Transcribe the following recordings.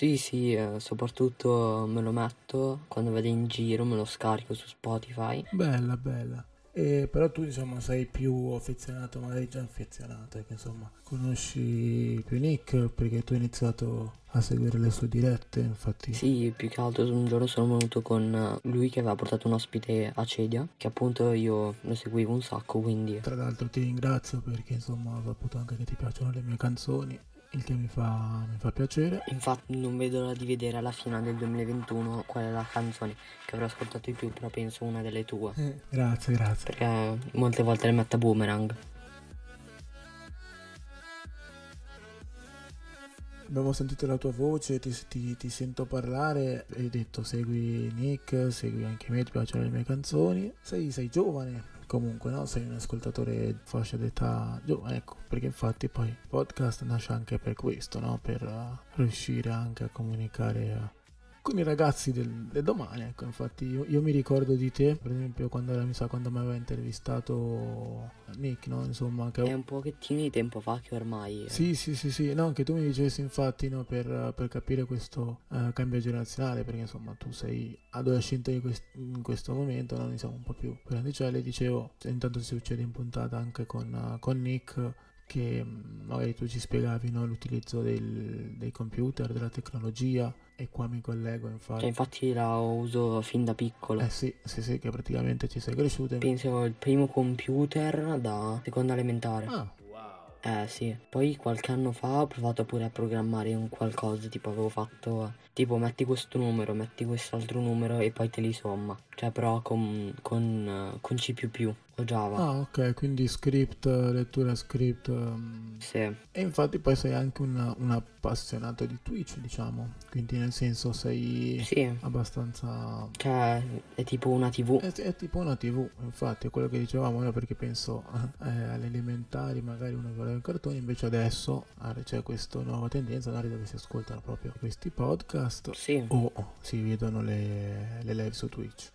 Sì, sì, eh, soprattutto me lo metto quando vado in giro, me lo scarico su Spotify. Bella, bella. E però tu insomma sei più affezionato, magari già affezionato, che insomma conosci più Nick perché tu hai iniziato a seguire le sue dirette, infatti. Sì, più che altro un giorno sono venuto con eh, lui che aveva portato un ospite a Cedia, che appunto io lo seguivo un sacco, quindi... Tra l'altro ti ringrazio perché insomma ho saputo anche che ti piacciono le mie canzoni il che mi fa, mi fa piacere. Infatti non vedo l'ora di vedere alla fine del 2021 qual è la canzone che avrò ascoltato di più, però penso una delle tue. Eh, grazie, grazie. Perché molte volte le metto a boomerang. Abbiamo sentito la tua voce, ti, ti, ti, sento parlare, hai detto segui Nick, segui anche me, ti piacciono le mie canzoni. Sei, sei giovane, comunque no? sei un ascoltatore fascia d'età giovane, ecco, perché infatti poi il podcast nasce anche per questo, no? per uh, riuscire anche a comunicare uh, con i ragazzi del, del domani. Ecco, infatti io, io, mi ricordo di te, per esempio, quando mi sa quando mi aveva intervistato Nick, no? Insomma, che... È un pochettino di tempo fa che ormai... Sì, sì, sì, sì, no, anche tu mi dicessi infatti, no, per, per capire questo uh, cambio generazionale, perché insomma tu sei adolescente in, quest- in questo momento, no? Siamo un po' più grandicelli, dicevo, intanto si succede in puntata anche con, uh, con Nick che mm, magari tu ci spiegavi no, l'utilizzo del, dei computer, della tecnologia e qua mi collego infatti. Cioè, infatti la uso fin da piccolo. Eh sì, sì, sì, che praticamente ci sei cresciuto. Penso il primo computer da seconda elementare. Ah. Eh sì, poi qualche anno fa ho provato pure a programmare un qualcosa, tipo avevo fatto tipo metti questo numero, metti quest'altro numero e poi te li somma. Cioè però con, con, con C++ o Java. Ah ok, quindi script, lettura script. Um... Sì. E infatti poi sei anche un, un, appassionato di Twitch, diciamo. Quindi nel senso sei sì. abbastanza... Cioè è tipo una tv. È, è tipo una tv, infatti è quello che dicevamo io perché penso eh, alle elementari magari uno guardava i cartoni, invece adesso c'è questa nuova tendenza magari dove si ascoltano proprio questi podcast podcast sì. o si vedono le, le live su Twitch.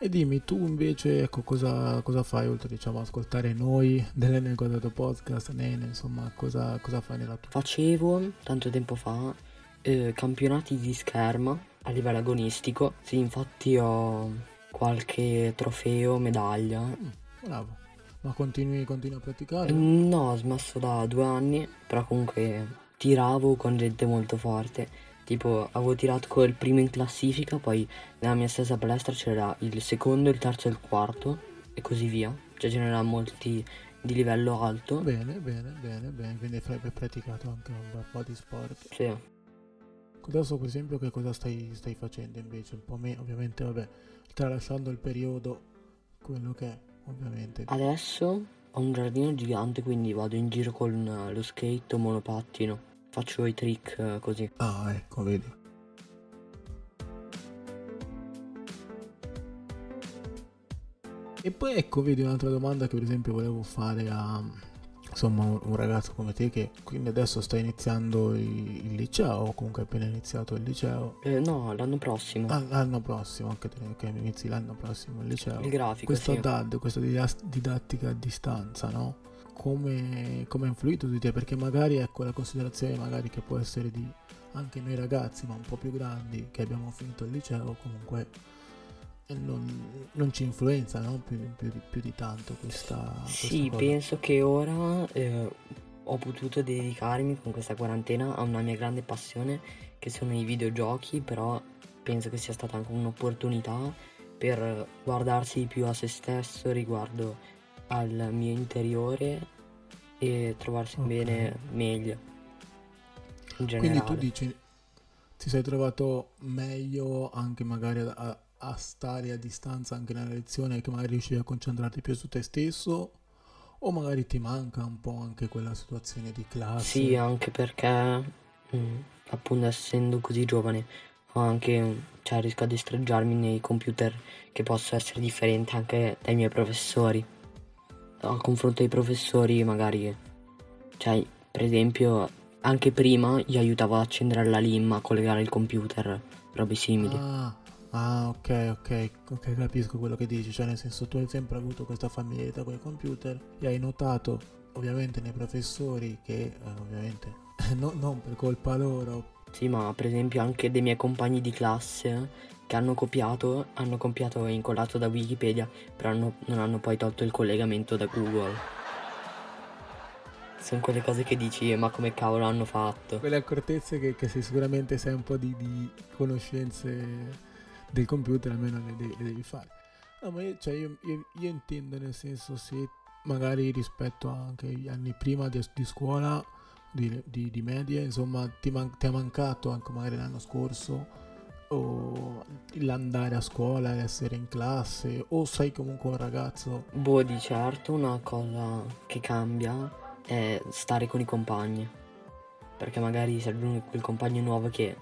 E dimmi tu invece ecco, cosa, cosa fai oltre diciamo ascoltare noi dell'Enel Quadrato Podcast, Nene, insomma cosa, cosa fai nella tua? Facevo tanto tempo fa eh, campionati di scherma a livello agonistico, sì infatti ho qualche trofeo, medaglia. Mm, bravo. Ma continui, continui a praticare? No, ho smesso da due anni, però comunque tiravo con gente molto forte. Tipo, avevo tirato col primo in classifica, poi nella mia stessa palestra c'era il secondo, il terzo e il quarto, e così via. Cioè ce n'erano molti di livello alto. Bene, bene, bene, bene. Quindi hai praticato anche un bel po' di sport. Sì. Adesso per esempio che cosa stai, stai facendo invece? Un po' meno, ovviamente, vabbè, tralasciando il periodo, quello che è ovviamente. Adesso ho un giardino gigante, quindi vado in giro con lo skate o monopattino. Faccio i trick eh, così. Ah, ecco, vedi. E poi ecco, vedi un'altra domanda che per esempio volevo fare a insomma un ragazzo come te che quindi adesso sta iniziando il, il liceo o comunque appena iniziato il liceo eh, no l'anno prossimo ah, l'anno prossimo anche te che inizi l'anno prossimo il liceo il grafico questa sì. DAD questa didattica a distanza no? come, come ha influito su te perché magari ecco la considerazione magari che può essere di anche noi ragazzi ma un po' più grandi che abbiamo finito il liceo comunque non, non ci influenza no? più, più, più, di tanto questa, questa sì cosa. penso che ora eh, ho potuto dedicarmi con questa quarantena a una mia grande passione che sono i videogiochi però penso che sia stata anche un'opportunità per guardarsi di più a se stesso riguardo al mio interiore e trovarsi okay. bene meglio in generale. Quindi tu dici ti sei trovato meglio anche magari a, a stare a distanza anche nella lezione che magari riesci a concentrarti più su te stesso o magari ti manca un po' anche quella situazione di classe? Sì, anche perché mh, mm, appunto essendo così giovane ho anche cioè, riesco a distreggiarmi nei computer che posso essere differente anche dai miei professori. A confronto ai professori magari cioè per esempio anche prima io aiutavo ad accendere la LIM, a collegare il computer, robe simili. Ah Ah, ok, ok, ok, capisco quello che dici, cioè nel senso tu hai sempre avuto questa familiarità con i computer e hai notato ovviamente nei professori che eh, ovviamente no, non per colpa loro. Sì, ma per esempio anche dei miei compagni di classe che hanno copiato, hanno copiato e incollato da Wikipedia, però hanno, non hanno poi tolto il collegamento da Google. Sono quelle cose che dici, ma come cavolo hanno fatto? Quelle accortezze che, che sicuramente sai un po' di, di conoscenze del computer, almeno le, le, le devi fare. No, ma io, cioè io, io, io, intendo nel senso se magari rispetto anche agli anni prima di, di scuola, di, di, di, media, insomma, ti, man- ti è mancato anche magari l'anno scorso o l'andare a scuola, l'essere in classe o sei comunque un ragazzo? Boh, di certo una cosa che cambia è stare con i compagni. Perché magari serve quel compagno nuovo che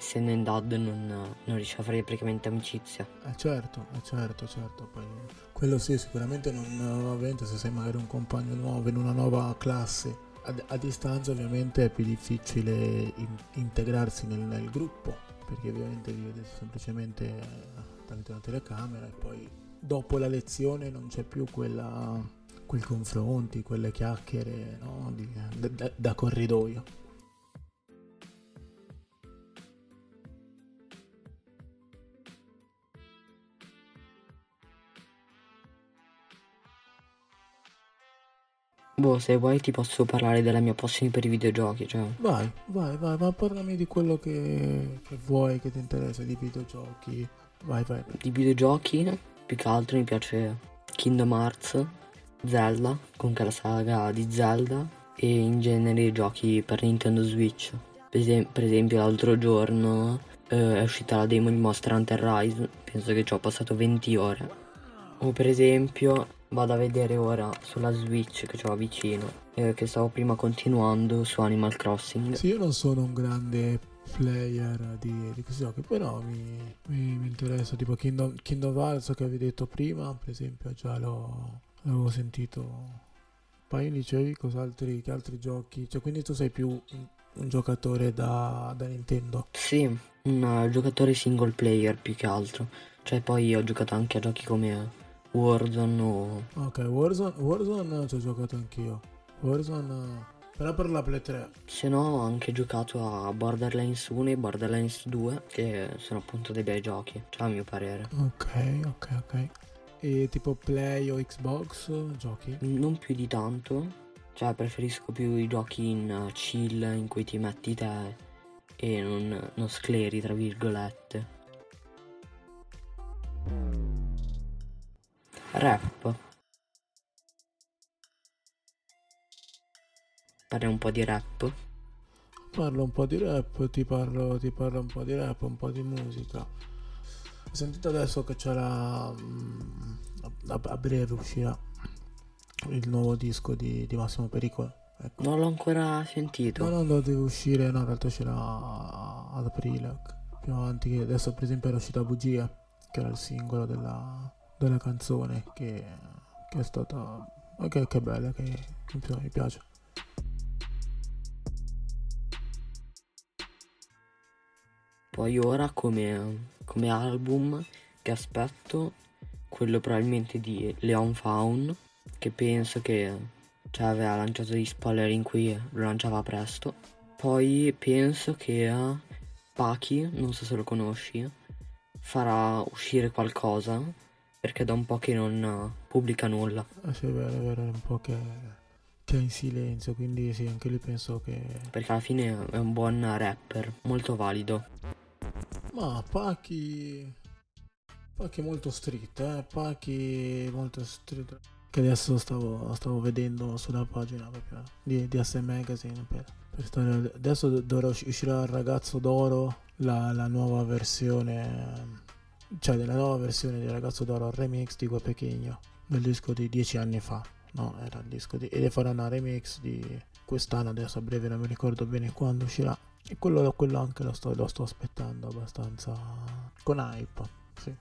essendo in dad non, non riesce a fare praticamente amicizia. Eh certo, eh certo, certo. Poi quello sì, sicuramente non ovviamente se sei magari un compagno nuovo in una nuova classe. A, a distanza ovviamente è più difficile in, integrarsi nel, nel, gruppo perché ovviamente vi vedete semplicemente tramite una telecamera e poi dopo la lezione non c'è più quella quei confronti, quelle chiacchiere no? Di, da, da corridoio. Boh, se vuoi ti posso parlare della mia passione per i videogiochi, cioè. Vai, vai, vai, ma parlami di quello che, che vuoi, che ti interessa, di videogiochi. Vai, vai. Di videogiochi, più che altro mi piace Kingdom Hearts, Zelda, comunque la saga di Zelda e in genere giochi per Nintendo Switch. Per, esem- per esempio l'altro giorno eh, è uscita la demo di Monster Hunter Rise, penso che ci ho passato 20 ore. O per esempio vado a vedere ora sulla Switch che ho vicino, eh, che stavo prima continuando su Animal Crossing. Sì, io non sono un grande player di, di questi giochi, però mi, mi, mi interessa, tipo Kingdom, Kingdom Hearts che avevi detto prima, per esempio già l'ho avevo sentito. Poi dicevi cos'altri, che altri giochi? Cioè, quindi tu sei più un, giocatore da, da, Nintendo? Sì, un giocatore single player più che altro. Cioè, poi ho giocato anche a giochi come Warzone o... Ok, Warzone, Warzone ci ho giocato anch'io. Warzone... Però per la Play 3. Se no ho anche giocato a Borderlands 1 e Borderlands 2, che sono appunto dei bei giochi, cioè a mio parere. Ok, ok, ok. E tipo Play o Xbox giochi? Non più di tanto. Cioè preferisco più i giochi in uh, chill in cui ti metti te e non, non scleri tra virgolette. Rap. Parli un po' di rap? Parlo un po' di rap, ti parlo, ti parlo un po' di rap, un po' di musica. Ho sentito adesso che c'era mm, a, a, breve uscirà il nuovo disco di, di Massimo Pericolo. Ecco. Non l'ho ancora sentito. No, no, lo deve uscire, no, in realtà uscirà ad aprile. Più avanti, adesso per esempio era uscita Bugia, che era il singolo della, della canzone, che, che è stata... Che, che bella, che, che mi piace. Poi ora come, come album che aspetto, quello probabilmente di Leon Faun, che penso che cioè, aveva lanciato degli spoiler in cui lo lanciava presto. Poi penso che Paki, non so se lo conosci, farà uscire qualcosa perché da un po' che non pubblica nulla. Ah sì, è vero, è vero, è un po' che, che è in silenzio, quindi sì, anche lui penso che... Perché alla fine è un buon rapper, molto valido. Ma Paki. Paki molto street, eh? Paki molto street. Che adesso stavo, stavo vedendo sulla pagina proprio di, di SM Magazine per, per stare. Adesso dovrà uscirà il ragazzo d'oro, la, la nuova versione. Cioè della nuova versione del ragazzo d'oro remix di Gue Pechegno, del disco di dieci anni fa. No, era il disco di. E farà una remix di quest'anno, adesso a breve non mi ricordo bene quando uscirà e quello, quello anche lo sto, lo sto, aspettando abbastanza con hype. Sì,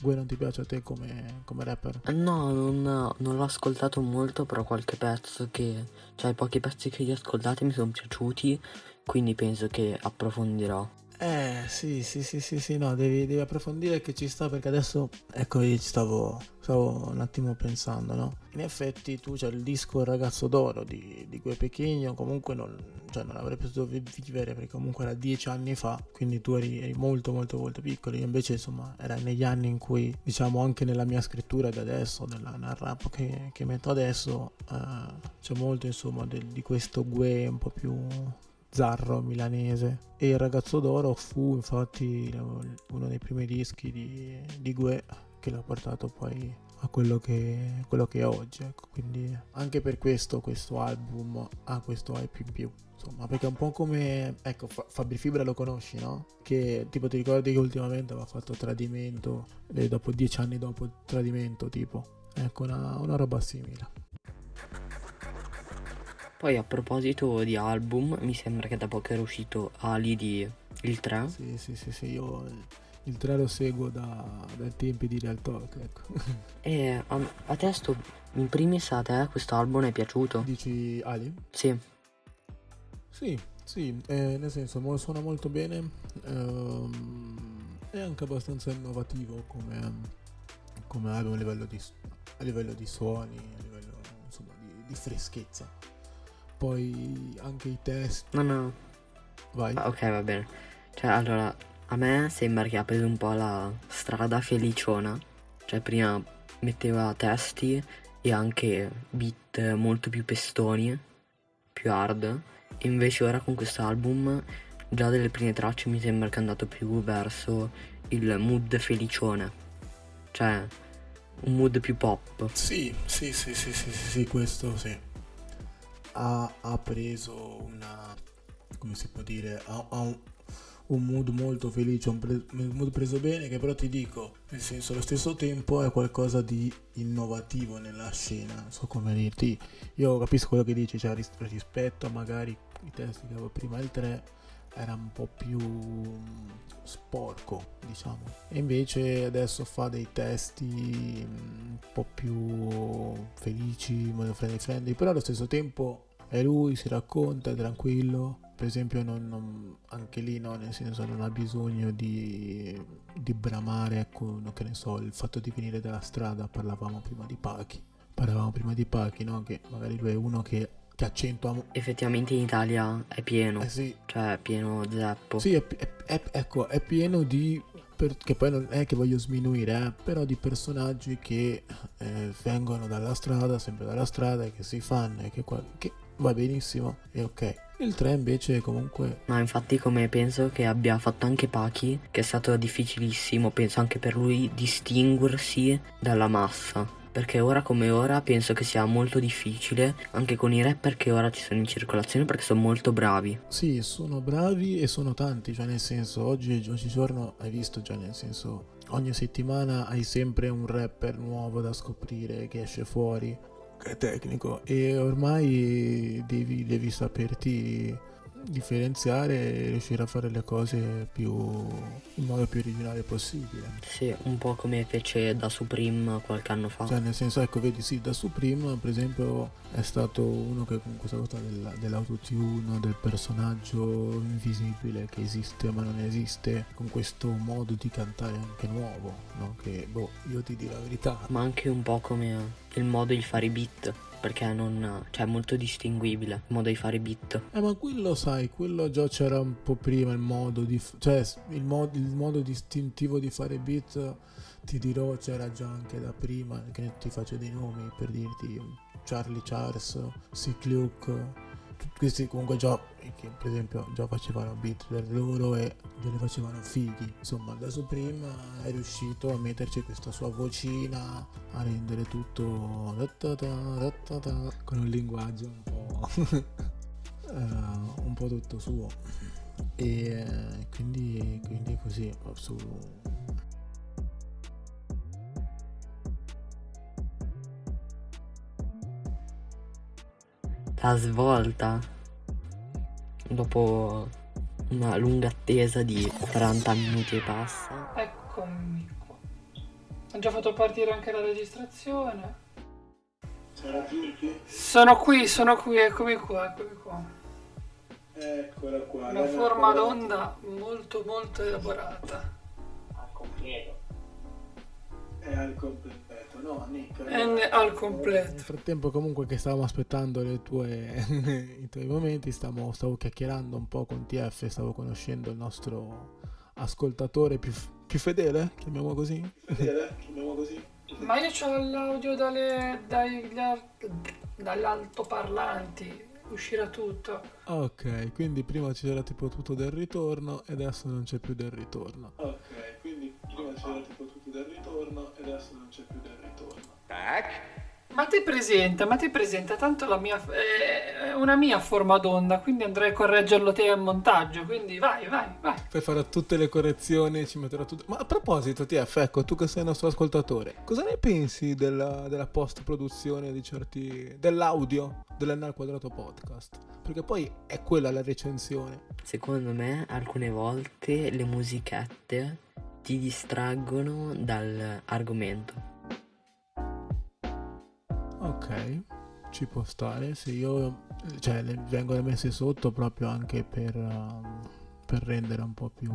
Gue non ti piace a te come, come rapper? No, non, non, l'ho ascoltato molto, però qualche pezzo che... Cioè, pochi pezzi che gli ascoltati mi sono piaciuti, quindi penso che approfondirò. Eh, sì, sì, sì, sì, sì, no, devi, devi approfondire che ci sta perché adesso, ecco, io ci stavo, stavo un attimo pensando, no? In effetti tu c'è il disco Il ragazzo d'oro di, di Gue Pechigno, comunque non, cioè, non avrei potuto vivere perché comunque era dieci anni fa, quindi tu eri, eri, molto, molto, molto piccolo, io invece, insomma, era negli anni in cui, diciamo, anche nella mia scrittura di adesso, nella, nel rap che, che metto adesso, eh, c'è molto, insomma, del, di questo Gue un po' più Zarro milanese e il ragazzo d'oro fu infatti uno dei primi dischi di, di Gue che l'ha portato poi a quello che, quello che è oggi ecco. quindi anche per questo questo album ha questo hype in più insomma perché è un po' come ecco Fabri Fibra lo conosci no? che tipo ti ricordi che ultimamente aveva fatto Tradimento e dopo dieci anni dopo Tradimento tipo ecco una, una roba simile poi a proposito di album, mi sembra che da poco era uscito Ali di Il 3. Sì, sì, sì, sì, io il 3 lo seguo da, dai tempi di Real Talk, ecco. E a, a te sto, in primis a te questo album è piaciuto? Dici Ali? Sì. Sì, sì, eh, nel senso suona molto bene, ehm, è anche abbastanza innovativo come, come album a livello di, a livello di suoni, a livello insomma, di, di freschezza poi anche i test. No, no. Vai. Ah, ok, va bene. Cioè, allora, a me sembra che ha preso un po' la strada feliciona. Cioè, prima metteva testi e anche beat molto più pestoni, più hard. E invece ora con questo album, già delle prime tracce mi sembra che è andato più verso il mood felicione. Cioè, un mood più pop. Sì, sì, sì, sì, sì, sì, sì questo sì ha, ha preso una, come si può dire, ha, ha un, un, mood molto felice, un, pre, un, mood preso bene che però ti dico, nel senso allo stesso tempo è qualcosa di innovativo nella scena, non so come dirti, io capisco quello che dici, cioè rispetto a magari i testi che avevo prima il 3 era un po' più sporco, diciamo. E invece adesso fa dei testi un po' più felici, molto friendly friendly, però allo stesso tempo è lui, si racconta, è tranquillo. Per esempio, non, non, anche lì, no, nel senso, non ha bisogno di, di bramare, ecco, che ne so, il fatto di venire dalla strada. Parlavamo prima di Pachi. Parlavamo prima di Pachi, no? Che magari lui è uno che che accentua. Effettivamente in Italia è pieno. Eh sì. Cioè è pieno zeppo. Sì, è, è, è, ecco, è pieno di. Per, che poi non è che voglio sminuire, eh, però di personaggi che eh, vengono dalla strada, sempre dalla strada, e che si fanno e che, che va benissimo e ok. Il 3 invece comunque... No, infatti come penso che abbia fatto anche Pachi, che è stato difficilissimo, penso anche per lui, distinguersi dalla massa. Perché ora come ora penso che sia molto difficile, anche con i rapper che ora ci sono in circolazione, perché sono molto bravi. Sì, sono bravi e sono tanti, cioè nel senso, oggi, oggigiorno hai visto, cioè nel senso, ogni settimana hai sempre un rapper nuovo da scoprire che esce fuori è tecnico e ormai devi, devi saperti differenziare e riuscire a fare le cose più in modo più originale possibile. Sì, un po' come fece da Supreme qualche anno fa. Cioè, nel senso, ecco, vedi, sì, da Supreme, per esempio, è stato uno che con questa cosa del, dell'autotune, del personaggio invisibile che esiste ma non esiste, con questo modo di cantare anche nuovo, no? Che, boh, io ti dico la verità. Ma anche un po' come il modo di fare i beat perché non, cioè è molto distinguibile il modo di fare beat. Eh ma quello sai, quello già c'era un po' prima il modo di, cioè il, mod, il modo distintivo di fare beat ti dirò c'era già anche da prima, che ti faccio dei nomi per dirti Charlie Charles, Luke questi comunque già che per esempio già facevano beat per loro e già li facevano fighi. Insomma da Supreme è riuscito a metterci questa sua vocina a rendere tutto con un linguaggio un po' uh, un po' tutto suo. E quindi quindi così su la svolta dopo una lunga attesa di 40 minuti e passa. Eccomi qua. Ho già fatto partire anche la registrazione. Sono qui, sono qui, eccomi qua, eccomi qua. Eccola qua. Una forma d'onda molto molto elaborata. al completo. È al completo, no Nick? N al Nel completo. frattempo comunque che stavamo aspettando le tue, i tuoi momenti, stavo, stavo chiacchierando un po' con TF, stavo conoscendo il nostro ascoltatore più, più fedele, chiamiamolo così. Fedele, chiamiamolo così. Ma io ho l'audio dalle, dagli ar- dall'altoparlanti. Uscirà tutto. Ok, quindi prima c'era tipo tutto del ritorno e adesso non c'è più del ritorno. Ok, quindi prima c'era tipo tutto del ritorno e adesso non c'è più del ritorno. Ma ti presenta, ma ti presenta tanto la mia. È una mia forma d'onda, quindi andrei a correggerlo te al montaggio. Quindi vai, vai, vai. Poi farò tutte le correzioni, ci metterò tutto. Ma a proposito, TF, ecco, tu che sei il nostro ascoltatore, cosa ne pensi della, della post-produzione di certi. dell'audio dell'N al quadrato podcast? Perché poi è quella la recensione. Secondo me alcune volte le musichette ti distraggono dall'argomento. Ok, ci può stare. Se io. cioè, le vengono messe sotto proprio anche per. um, per rendere un po' più.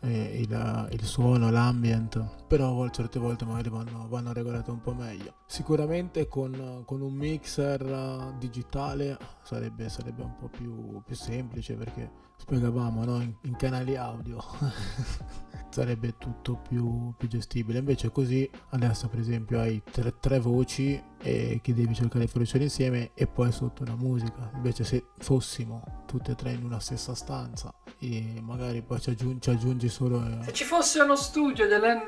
eh, il, il suono, l'ambient, però certe volte magari vanno, vanno regolate un po' meglio. Sicuramente con, con un mixer uh, digitale sarebbe, sarebbe un po' più, più semplice perché spiegavamo no? in, in canali audio sarebbe tutto più, più gestibile. Invece così adesso per esempio hai tre, tre voci e che devi cercare di fuoriuscire insieme e poi sotto una musica. Invece se fossimo tutte e tre in una stessa stanza e magari poi ci aggiungi, ci aggiungi solo... eh, Se ci fosse uno studio dell'N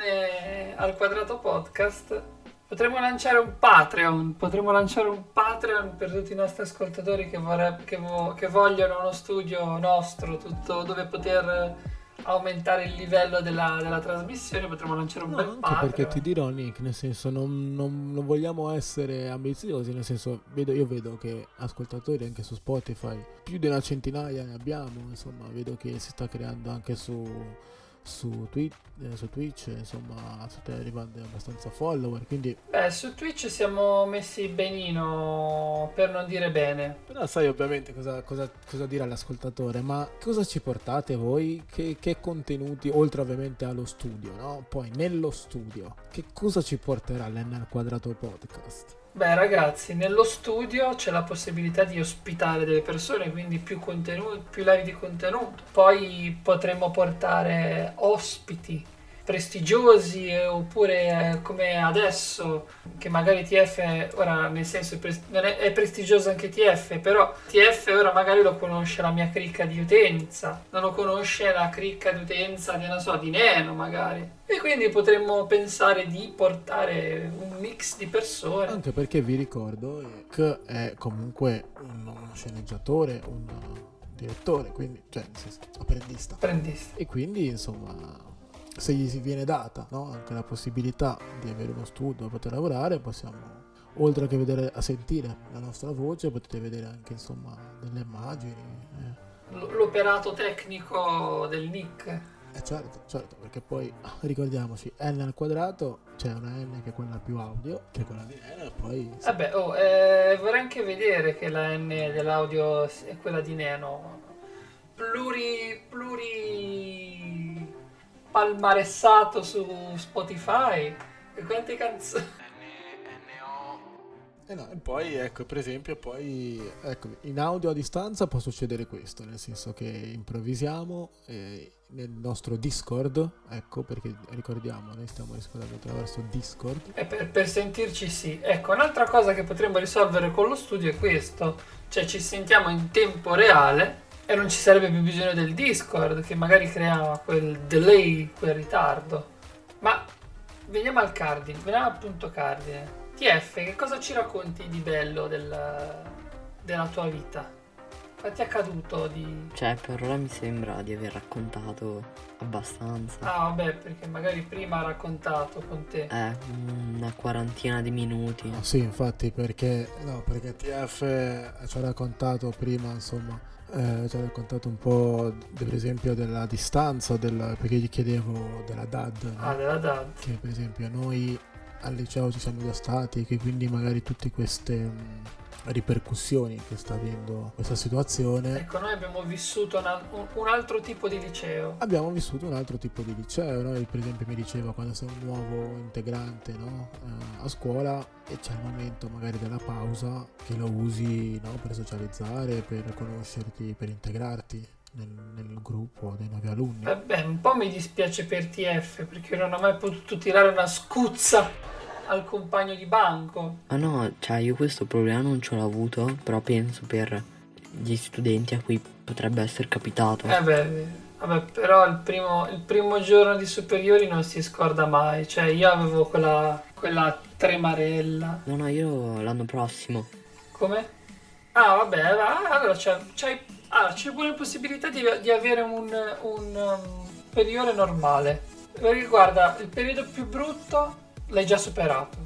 al quadrato podcast, potremmo lanciare un Patreon. Potremmo lanciare un Patreon per tutti i nostri ascoltatori che, vorreb- che, vo- che vogliono uno studio nostro, tutto dove poter aumentare il livello della, della trasmissione. Potremmo lanciare un No, bel anche Patreon. perché ti dirò Nick, nel senso non, non- non vogliamo essere ambiziosi, nel senso vedo- io vedo che ascoltatori anche su Spotify, più di una centinaia ne abbiamo, insomma vedo che si sta creando anche su, su, Twi- eh, su Twitch, insomma state arrivando abbastanza follower, quindi Beh, su Twitch siamo messi benino, per non dire bene. Però sai ovviamente cosa, cosa- cosa dire all'ascoltatore, ma cosa ci portate voi? Che, che contenuti, oltre ovviamente allo studio, no? Poi nello studio, che cosa ci porterà l'N al quadrato podcast? Beh, ragazzi, nello studio c'è la possibilità di ospitare delle persone, quindi più più live di contenuto. Poi potremmo portare ospiti prestigiosi eh, oppure eh, come adesso che magari TF ora nel senso è, prestigioso anche TF però TF ora magari lo conosce la mia cricca di utenza non lo conosce la cricca di utenza di non so di Neno magari. E quindi potremmo pensare di portare un mix di persone. Anche perché vi ricordo eh, che è comunque un- uno sceneggiatore, un direttore, quindi, cioè, nel senso, apprendista. apprendista. E quindi, insomma, se gli si viene data no? anche la possibilità di avere uno studio dove poter lavorare, possiamo, oltre che vedere, a sentire la nostra voce, potete vedere anche, insomma, delle immagini. eh. L- l'operato tecnico del Nick Eh certo, certo, perché poi ricordiamoci, n al quadrato, c'è una n che è quella più audio, che è quella di n, e poi... Vabbè, oh, eh, vorrei anche vedere che la N dell'audio è quella di Neno. Pluri, pluri palmaressato su Spotify. E quante canzoni. Eh no, e poi ecco, per esempio, poi ecco, in audio a distanza può succedere questo, nel senso che improvvisiamo eh, nel nostro Discord, ecco, perché ricordiamo, noi stiamo riscordando attraverso Discord. E per, per sentirci sì. Ecco, un'altra cosa che potremmo risolvere con lo studio è questo. Cioè ci sentiamo in tempo reale e non ci sarebbe più bisogno del Discord che magari crea quel delay, quel ritardo. Ma veniamo al cardine, veniamo al punto cardine. TF, che cosa ci racconti di bello del- della tua vita? Cosa ti è accaduto di... Cioè, per ora mi sembra di aver raccontato abbastanza. Ah, vabbè, perché magari prima ha raccontato con te. Eh, una quarantina di minuti. Ah, sì, infatti, perché, no, perché TF ci ha raccontato prima, insomma, eh, ci ha raccontato un po', d- per esempio, della distanza, del, perché gli chiedevo della DAD, no? Ah, della DAD. che per esempio noi al liceo ci siamo già stati che quindi magari tutte queste mh, ripercussioni che sta avendo questa situazione. Ecco, noi abbiamo vissuto un, altro tipo di liceo. Abbiamo vissuto un altro tipo di liceo, no? per esempio mi diceva quando sei un nuovo integrante no? eh, a scuola e c'è il momento magari della pausa che lo usi no? per socializzare, per conoscerti, per integrarti nel, nel, gruppo dei nuovi alunni. Vabbè, un po' mi dispiace per TF perché non ho mai potuto tirare una scuzza al compagno di banco. Ah no, cioè io questo problema non ce l'ho avuto, però penso per gli studenti a cui potrebbe essere capitato. Eh beh, vabbè, però il primo, il primo giorno di superiori non si scorda mai, cioè io avevo quella, quella tremarella. No, no, io l'anno prossimo. Come? Ah, vabbè, allora c'è, c'hai Ah, c'è buona possibilità di, di avere un, un um, periodo normale. Perché guarda, il periodo più brutto l'hai già superato.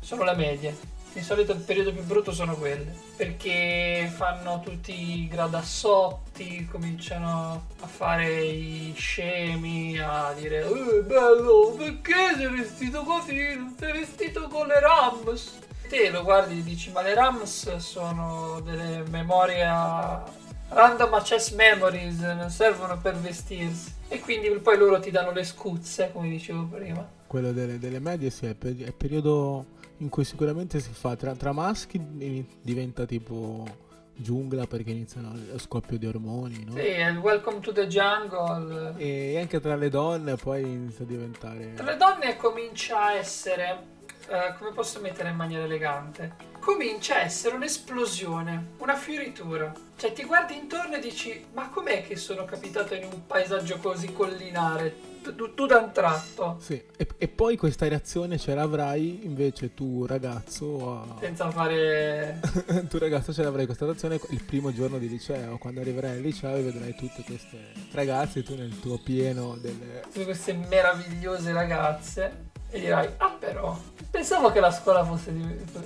Sono le medie. Di solito il periodo più brutto sono quelle. Perché fanno tutti i gradassotti, cominciano a fare i scemi, a dire Eh bello, perché sei vestito così? Non sei vestito con le Rams? Te lo guardi e dici ma le Rams sono delle memorie random access memories non servono per vestirsi e quindi poi loro ti danno le scuzze come dicevo prima quello delle, delle medie sì è, è, il periodo in cui sicuramente si fa tra, tra maschi diventa tipo giungla perché iniziano lo scoppio di ormoni, no? Sì, il Welcome to the Jungle. E anche tra le donne poi inizia a diventare... Tra le donne comincia a essere, uh, come posso mettere in maniera elegante? comincia a essere un'esplosione, una fioritura. Cioè ti guardi intorno e dici ma com'è che sono capitato in un paesaggio così collinare? Tu, tu da un tratto. Sì, e, e, poi questa reazione ce l'avrai invece tu ragazzo. A... Senza fare... tu ragazzo ce l'avrai questa reazione il primo giorno di liceo, quando arriverai al liceo e vedrai tutte queste ragazze, tu nel tuo pieno delle... Tutte queste meravigliose ragazze e dirai, ah però, pensavo che la scuola fosse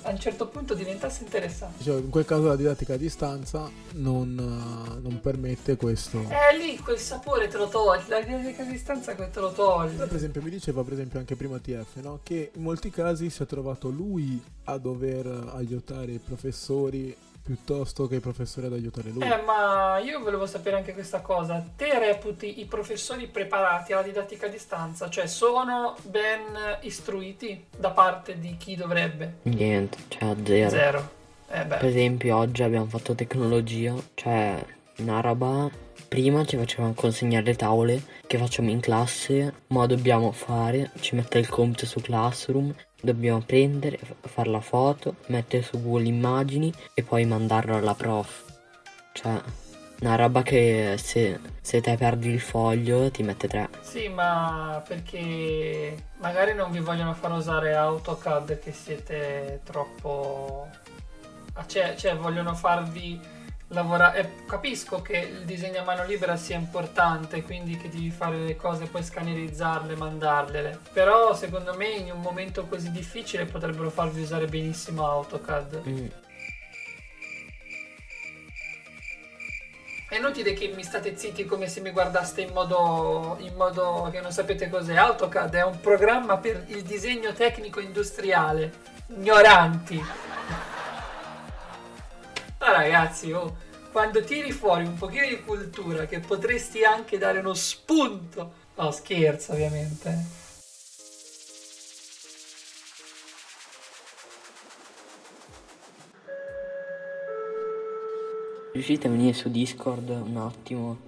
a un certo punto diventasse interessante. Cioè, in quel caso la didattica a distanza non, uh, non permette questo. Eh lì quel sapore te lo togli, la didattica a distanza te lo togli. Per esempio mi diceva per esempio anche prima TF, no? Che in molti casi si è trovato lui a dover aiutare i professori piuttosto che i professori ad aiutare lui. Eh, ma io volevo sapere anche questa cosa. Te reputi i professori preparati alla didattica a distanza? Cioè, sono ben istruiti da parte di chi dovrebbe? Niente, cioè zero. Zero. Eh per esempio, oggi abbiamo fatto tecnologia, cioè una roba. Prima ci facevano consegnare le tavole che facciamo in classe, ma dobbiamo fare, ci mette il compito su Classroom Dobbiamo prendere, fare la foto, mettere su Google Immagini e poi mandarlo alla prof. Cioè, una roba che se, se te perdi il foglio ti mette tre. Sì, ma perché magari non vi vogliono far usare AutoCAD che siete troppo... Cioè, cioè vogliono farvi lavorare. Eh, capisco che il disegno a mano libera sia importante, quindi che devi fare le cose, poi scannerizzarle, mandarle. Però secondo me in un momento così difficile potrebbero farvi usare benissimo AutoCAD. Mm. È inutile che mi state zitti come se mi guardaste in modo, in modo che non sapete cos'è. AutoCAD è un programma per il disegno tecnico industriale. Ignoranti. Ah ragazzi, oh, quando tiri fuori un pochino di cultura che potresti anche dare uno spunto. No, scherzo ovviamente. Riuscite a venire su Discord un attimo?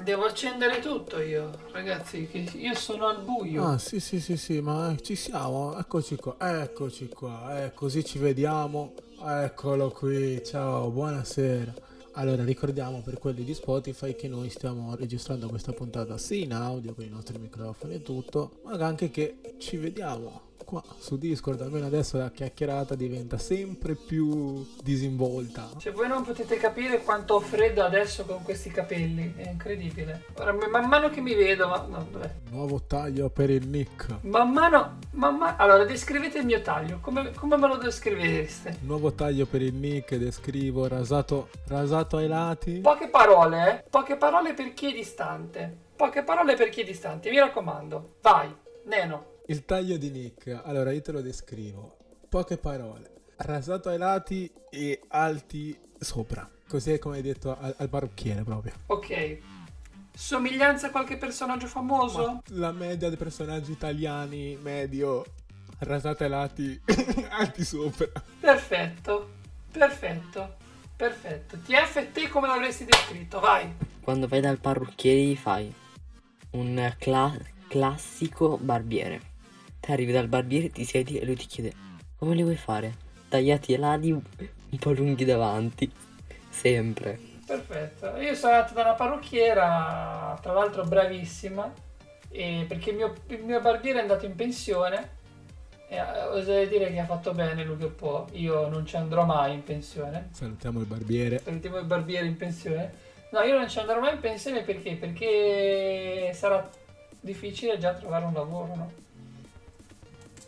Devo accendere tutto io, ragazzi, che io sono al buio. Ah, sì, sì, sì, sì, ma ci siamo, eccoci qua, eccoci qua, eh, così ci vediamo. Eccolo qui, ciao, buonasera. Allora, ricordiamo per quelli di Spotify che noi stiamo registrando questa puntata sì in audio con i nostri microfoni e tutto, ma anche che ci vediamo qua su Discord, almeno adesso la chiacchierata diventa sempre più disinvolta. Se voi non potete capire quanto ho freddo adesso con questi capelli, è incredibile. Ora, man mano che mi vedo, ma no, dov'è? Nuovo taglio per il Nick. Man mano, man mano... Allora, descrivete il mio taglio, come, come me lo descrivereste? Nuovo taglio per il Nick, descrivo, rasato, rasato ai lati. Poche parole, eh? Poche parole per chi è distante. Poche parole per chi è distante, mi raccomando. Vai, Neno. Il taglio di Nick, allora io te lo descrivo. Poche parole. rasato ai lati e alti sopra. Così è come hai detto al, al parrucchiere proprio. Ok. Somiglianza a qualche personaggio famoso? Ma la media dei personaggi italiani medio rasato ai lati alti sopra. Perfetto. Perfetto. Perfetto. TF te come l'avresti descritto? Vai. Quando vai dal parrucchiere gli fai un cla- classico barbiere. Te arrivi dal barbiere, ti siedi e lui ti chiede come li vuoi fare? Tagliati i lati un po' lunghi davanti. Sempre. Perfetto. Io sono andato da una parrucchiera, tra l'altro bravissima, e perché il mio, il mio barbiere è andato in pensione e eh, oserei dire che ha fatto bene lui che può. Io non ci andrò mai in pensione. Salutiamo il barbiere. Salutiamo il barbiere in pensione. No, io non ci andrò mai in pensione perché? Perché sarà difficile già trovare un lavoro, no?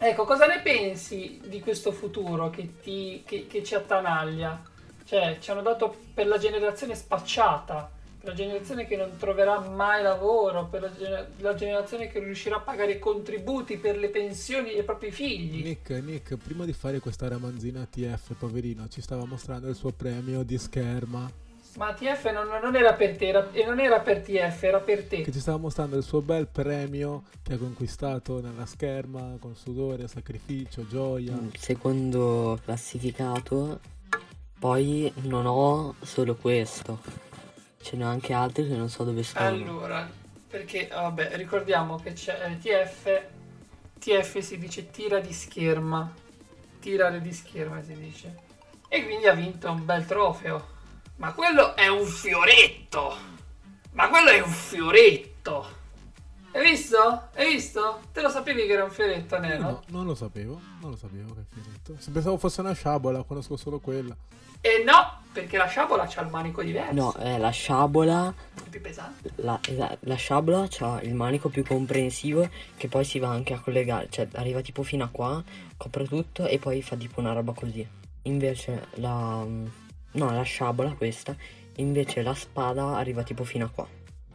Ecco, cosa ne pensi di questo futuro che, ti, che, che ci attanaglia? Cioè, ci hanno dato per la generazione spacciata, per la generazione che non troverà mai lavoro, per la, gener- la generazione che riuscirà a pagare i contributi per le pensioni dei propri figli. Nick, Nick, prima di fare questa ramanzina TF, poverino, ci stava mostrando il suo premio di scherma. Ma TF non, non era per te, era, e non era per TF, era per te. Che ci stava mostrando il suo bel premio che ha conquistato nella scherma con sudore, sacrificio, gioia. Mm, Secondo classificato, poi non ho solo questo. Ce n'ho anche altri che non so dove sono. Allora, perché vabbè, ricordiamo che c'è eh, TF, TF si dice tira di scherma, tirare di scherma si dice. E quindi ha vinto un bel trofeo. Ma quello è un fioretto! Ma quello è un fioretto! Hai visto? Hai visto? Te lo sapevi che era un fioretto, Nero? No, non lo sapevo, non lo sapevo che fioretto. Se pensavo fosse una sciabola, conosco solo quella. E no, perché la sciabola c'ha il manico diverso. No, è la sciabola. È più pesante. La, la, la sciabola ha il manico più comprensivo che poi si va anche a collegare. Cioè, arriva tipo fino a qua, copre tutto e poi fa tipo una roba così. Invece la. No, la sciabola questa. Invece la spada arriva tipo fino a qua.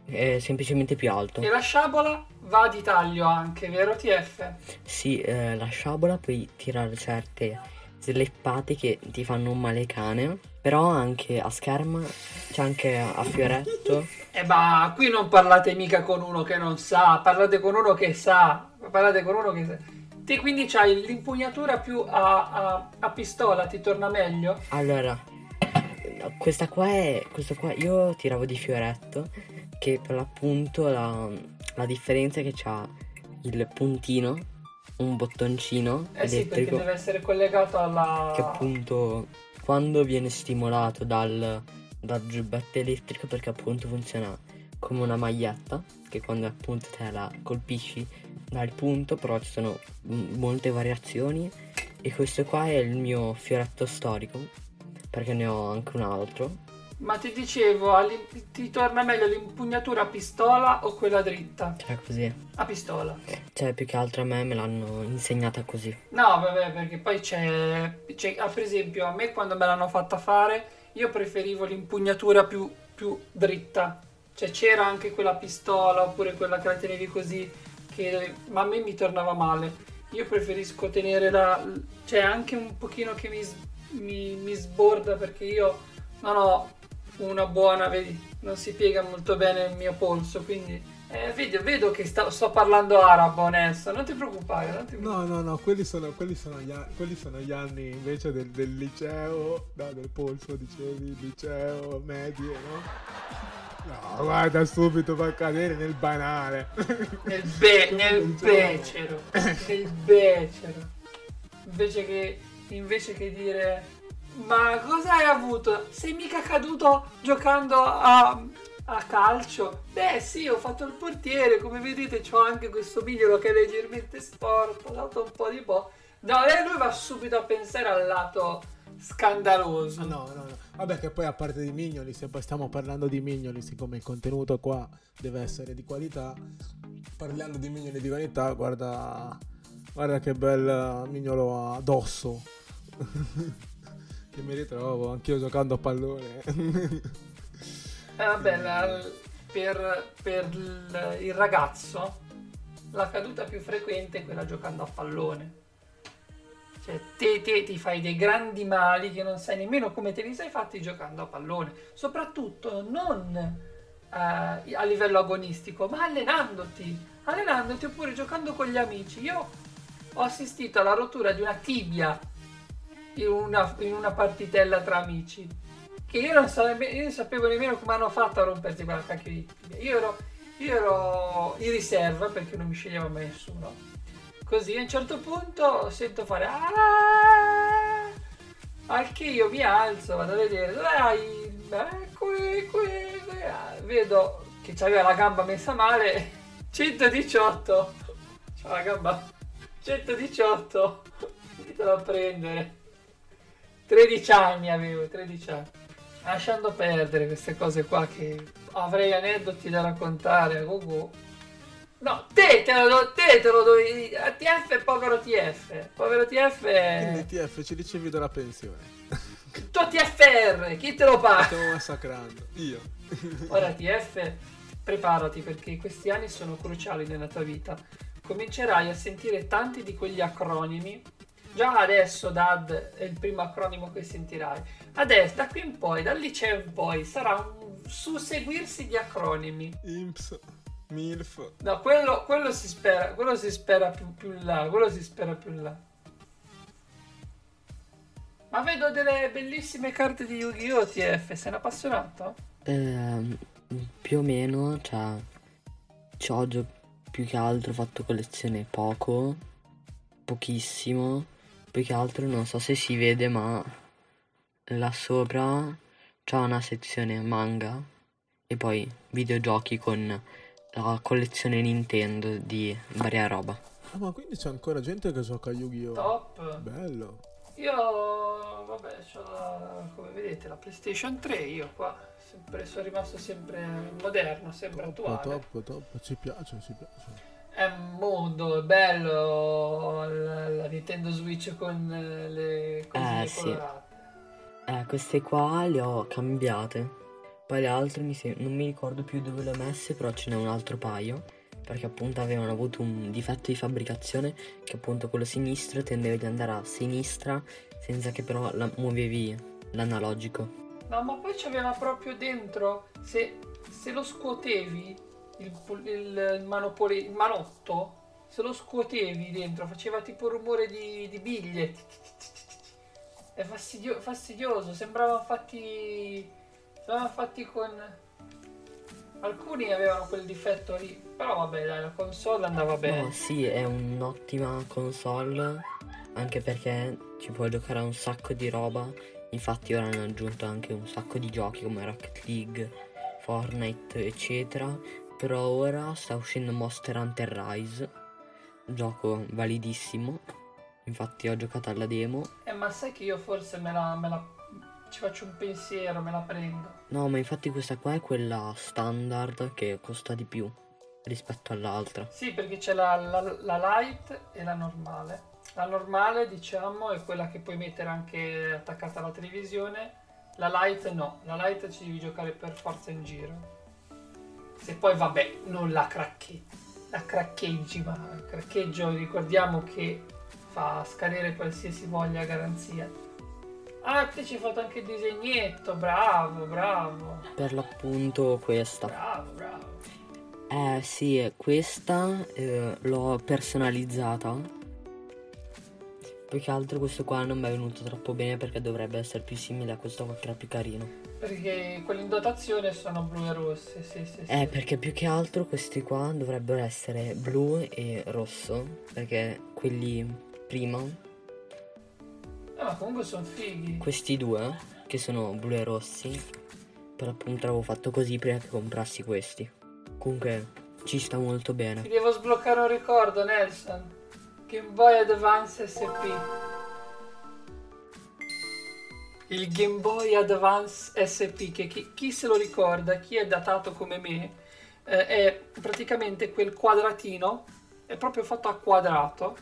È semplicemente più alto. E la sciabola va di taglio anche, vero TF? Sì, eh, la sciabola puoi tirare certe sleppate che ti fanno un male cane. Però anche a scherma, c'è anche a fioretto. E bah, qui non parlate mica con uno che non sa, parlate con uno che sa. Parlate con uno che sa. Te quindi c'hai l'impugnatura più a, a, a pistola, ti torna meglio? Allora, questa qua è. Questo qua io tiravo di fioretto. Che per l'appunto la, la differenza è che c'ha il puntino, un bottoncino Eh sì, perché elettrico. deve essere collegato alla... che appunto quando viene stimolato dal, dal giubbetto elettrico perché appunto funziona come una maglietta che quando appunto te la colpisci dal punto però ci sono molte variazioni e questo qua è il mio fioretto storico perché ne ho anche un altro Ma ti dicevo, ti torna meglio l'impugnatura a pistola o quella dritta? cioè così A pistola. cioè più che altro a me me l'hanno insegnata così No, vabbè, perché poi c'è, c'è- ah, per esempio, a me quando me l'hanno fatta fare, io preferivo l'impugnatura più, più dritta. Cioè c'era anche quella pistola oppure quella che la tenevi così, che, ma a me mi tornava male. Io preferisco tenere la... cioè anche un pochino che mi, mi, mi sborda perché io non ho una buona, vedi, non si piega molto bene il mio polso, quindi... Eh, vedo, vedo che sta- sto parlando arabo, Nelson, non ti preoccupare, non ti preoccupare. No, no, no, quelli sono, quelli sono, gli, a- quelli sono gli anni invece del, del liceo, no, del polso, dicevi, liceo, medie, no? No, guarda, subito fa cadere nel banale. nel, be- nel becero nel becero invece che invece che dire ma cosa hai avuto? Sei mica caduto giocando a, a calcio? Beh sì ho fatto il portiere come vedete ho anche questo migliolo che è leggermente storto ho dato un po' di po' no lei lui va subito a pensare al lato scandaloso. No, no, no. Vabbè che poi a parte di Mignoli, se poi stiamo parlando di Mignoli, siccome il contenuto qua deve essere di qualità, parlando di Mignoli di qualità, guarda, guarda che bel mignolo addosso. che mi ritrovo anch'io giocando a pallone. Eh, vabbè, la- per, per il, il ragazzo la caduta più frequente è quella giocando a pallone. Cioè, te, te ti fai dei grandi mali che non sai nemmeno come te li sei fatti giocando a pallone. Soprattutto non eh, a livello agonistico, ma allenandoti. Allenandoti oppure giocando con gli amici. Io ho assistito alla rottura di una tibia in una, in una partitella tra amici. Che io non, so, io non sapevo nemmeno come hanno fatto a rompersi quella cacchio di tibia. Io ero, io ero in riserva perché non mi sceglieva mai nessuno Così a un certo punto sento fare Aaah! al che io mi alzo, vado a vedere hai eh, qui, qui, qui. Vedo che c'aveva la gamba messa male 118 c'ha la gamba 118 Venitelo a prendere 13 anni avevo 13 anni lasciando perdere queste cose qua che avrei aneddoti da raccontare a Gogo No, te te lo, do, te te lo dovevi. TF è povero TF. Povero TF. Quindi TF ci ricevi dalla pensione. Tuo TFR, chi te lo paga? Stiamo massacrando. Io. Ora TF, preparati perché questi anni sono cruciali nella tua vita. Comincerai a sentire tanti di quegli acronimi. Già adesso DAD è il primo acronimo che sentirai. Adesso, da qui in poi, dal liceo in poi, sarà un susseguirsi di acronimi. IMPS. MILF. No, quello, quello, si spera, quello si spera più, più in là, quello si spera più in là. Ma vedo delle bellissime carte di Yu-Gi-Oh! TF, sei un appassionato? Eh, più o meno, cioè, ci ho gio- più che altro fatto collezione poco, pochissimo, più che altro non so se si vede, ma là sopra c'è una sezione manga e poi videogiochi con la collezione Nintendo di varia roba. Ah, ma quindi c'è ancora gente che gioca a Yu-Gi-Oh! Top! Bello! Io, vabbè, ho come vedete la PlayStation 3, io qua sempre, sono rimasto sempre moderno, sempre top, attuale. Top, top, ci piace, ci piace. È un mondo, è bello la, la Nintendo Switch con le cose eh, colorate. Sì. Eh, queste qua le ho cambiate poi le altre mi sem- non mi ricordo più dove le ho messe, però ce n'è un altro paio. Perché appunto avevano avuto un difetto di fabbricazione che appunto quello sinistro tendeva ad andare a sinistra senza che però la muovevi l'analogico. No, ma poi c'aveva proprio dentro, se, se lo scuotevi il, il, manopole, il manotto, se lo scuotevi dentro faceva tipo rumore di, di biglie. È fastidio, fastidioso, sembrava fatti L'avevano fatti con... Alcuni avevano quel difetto lì, però vabbè dai, la console andava bene. No, sì, è un'ottima console, anche perché ci puoi giocare a un sacco di roba. Infatti ora hanno aggiunto anche un sacco di giochi come Rocket League, Fortnite, eccetera. Però ora sta uscendo Monster Hunter Rise, gioco validissimo. Infatti ho giocato alla demo. Eh, ma sai che io forse me la, me la ci faccio un pensiero, me la prendo. No, ma infatti questa qua è quella standard che costa di più rispetto all'altra. Sì, perché c'è la, la, la light e la normale. La normale, diciamo, è quella che puoi mettere anche attaccata alla televisione. La light no, la light ci devi giocare per forza in giro. Se poi vabbè, non la craccheggi, la craccheggi, ma il craccheggio ricordiamo che fa scadere qualsiasi voglia garanzia. Ah, te ci hai fatto anche il disegnetto, bravo, bravo. Per l'appunto questa. Bravo, bravo. Eh sì, questa eh, l'ho personalizzata. Più che altro questo qua non mi è venuto troppo bene perché dovrebbe essere più simile a questo qua che era più carino. Perché quelli in dotazione sono blu e rossi, sì, sì, sì. Eh, perché più che altro questi qua dovrebbero essere blu e rosso. Perché quelli prima eh, ma comunque sono fighi. Questi due, che sono blu e rossi, per appunto l'avevo fatto così prima che comprassi questi. Comunque ci sta molto bene. Ti devo sbloccare un ricordo, Nelson. Game Boy Advance SP. Il Game Boy Advance SP, che chi, chi se lo ricorda, chi è datato come me, eh, è praticamente quel quadratino, è proprio fatto a quadrato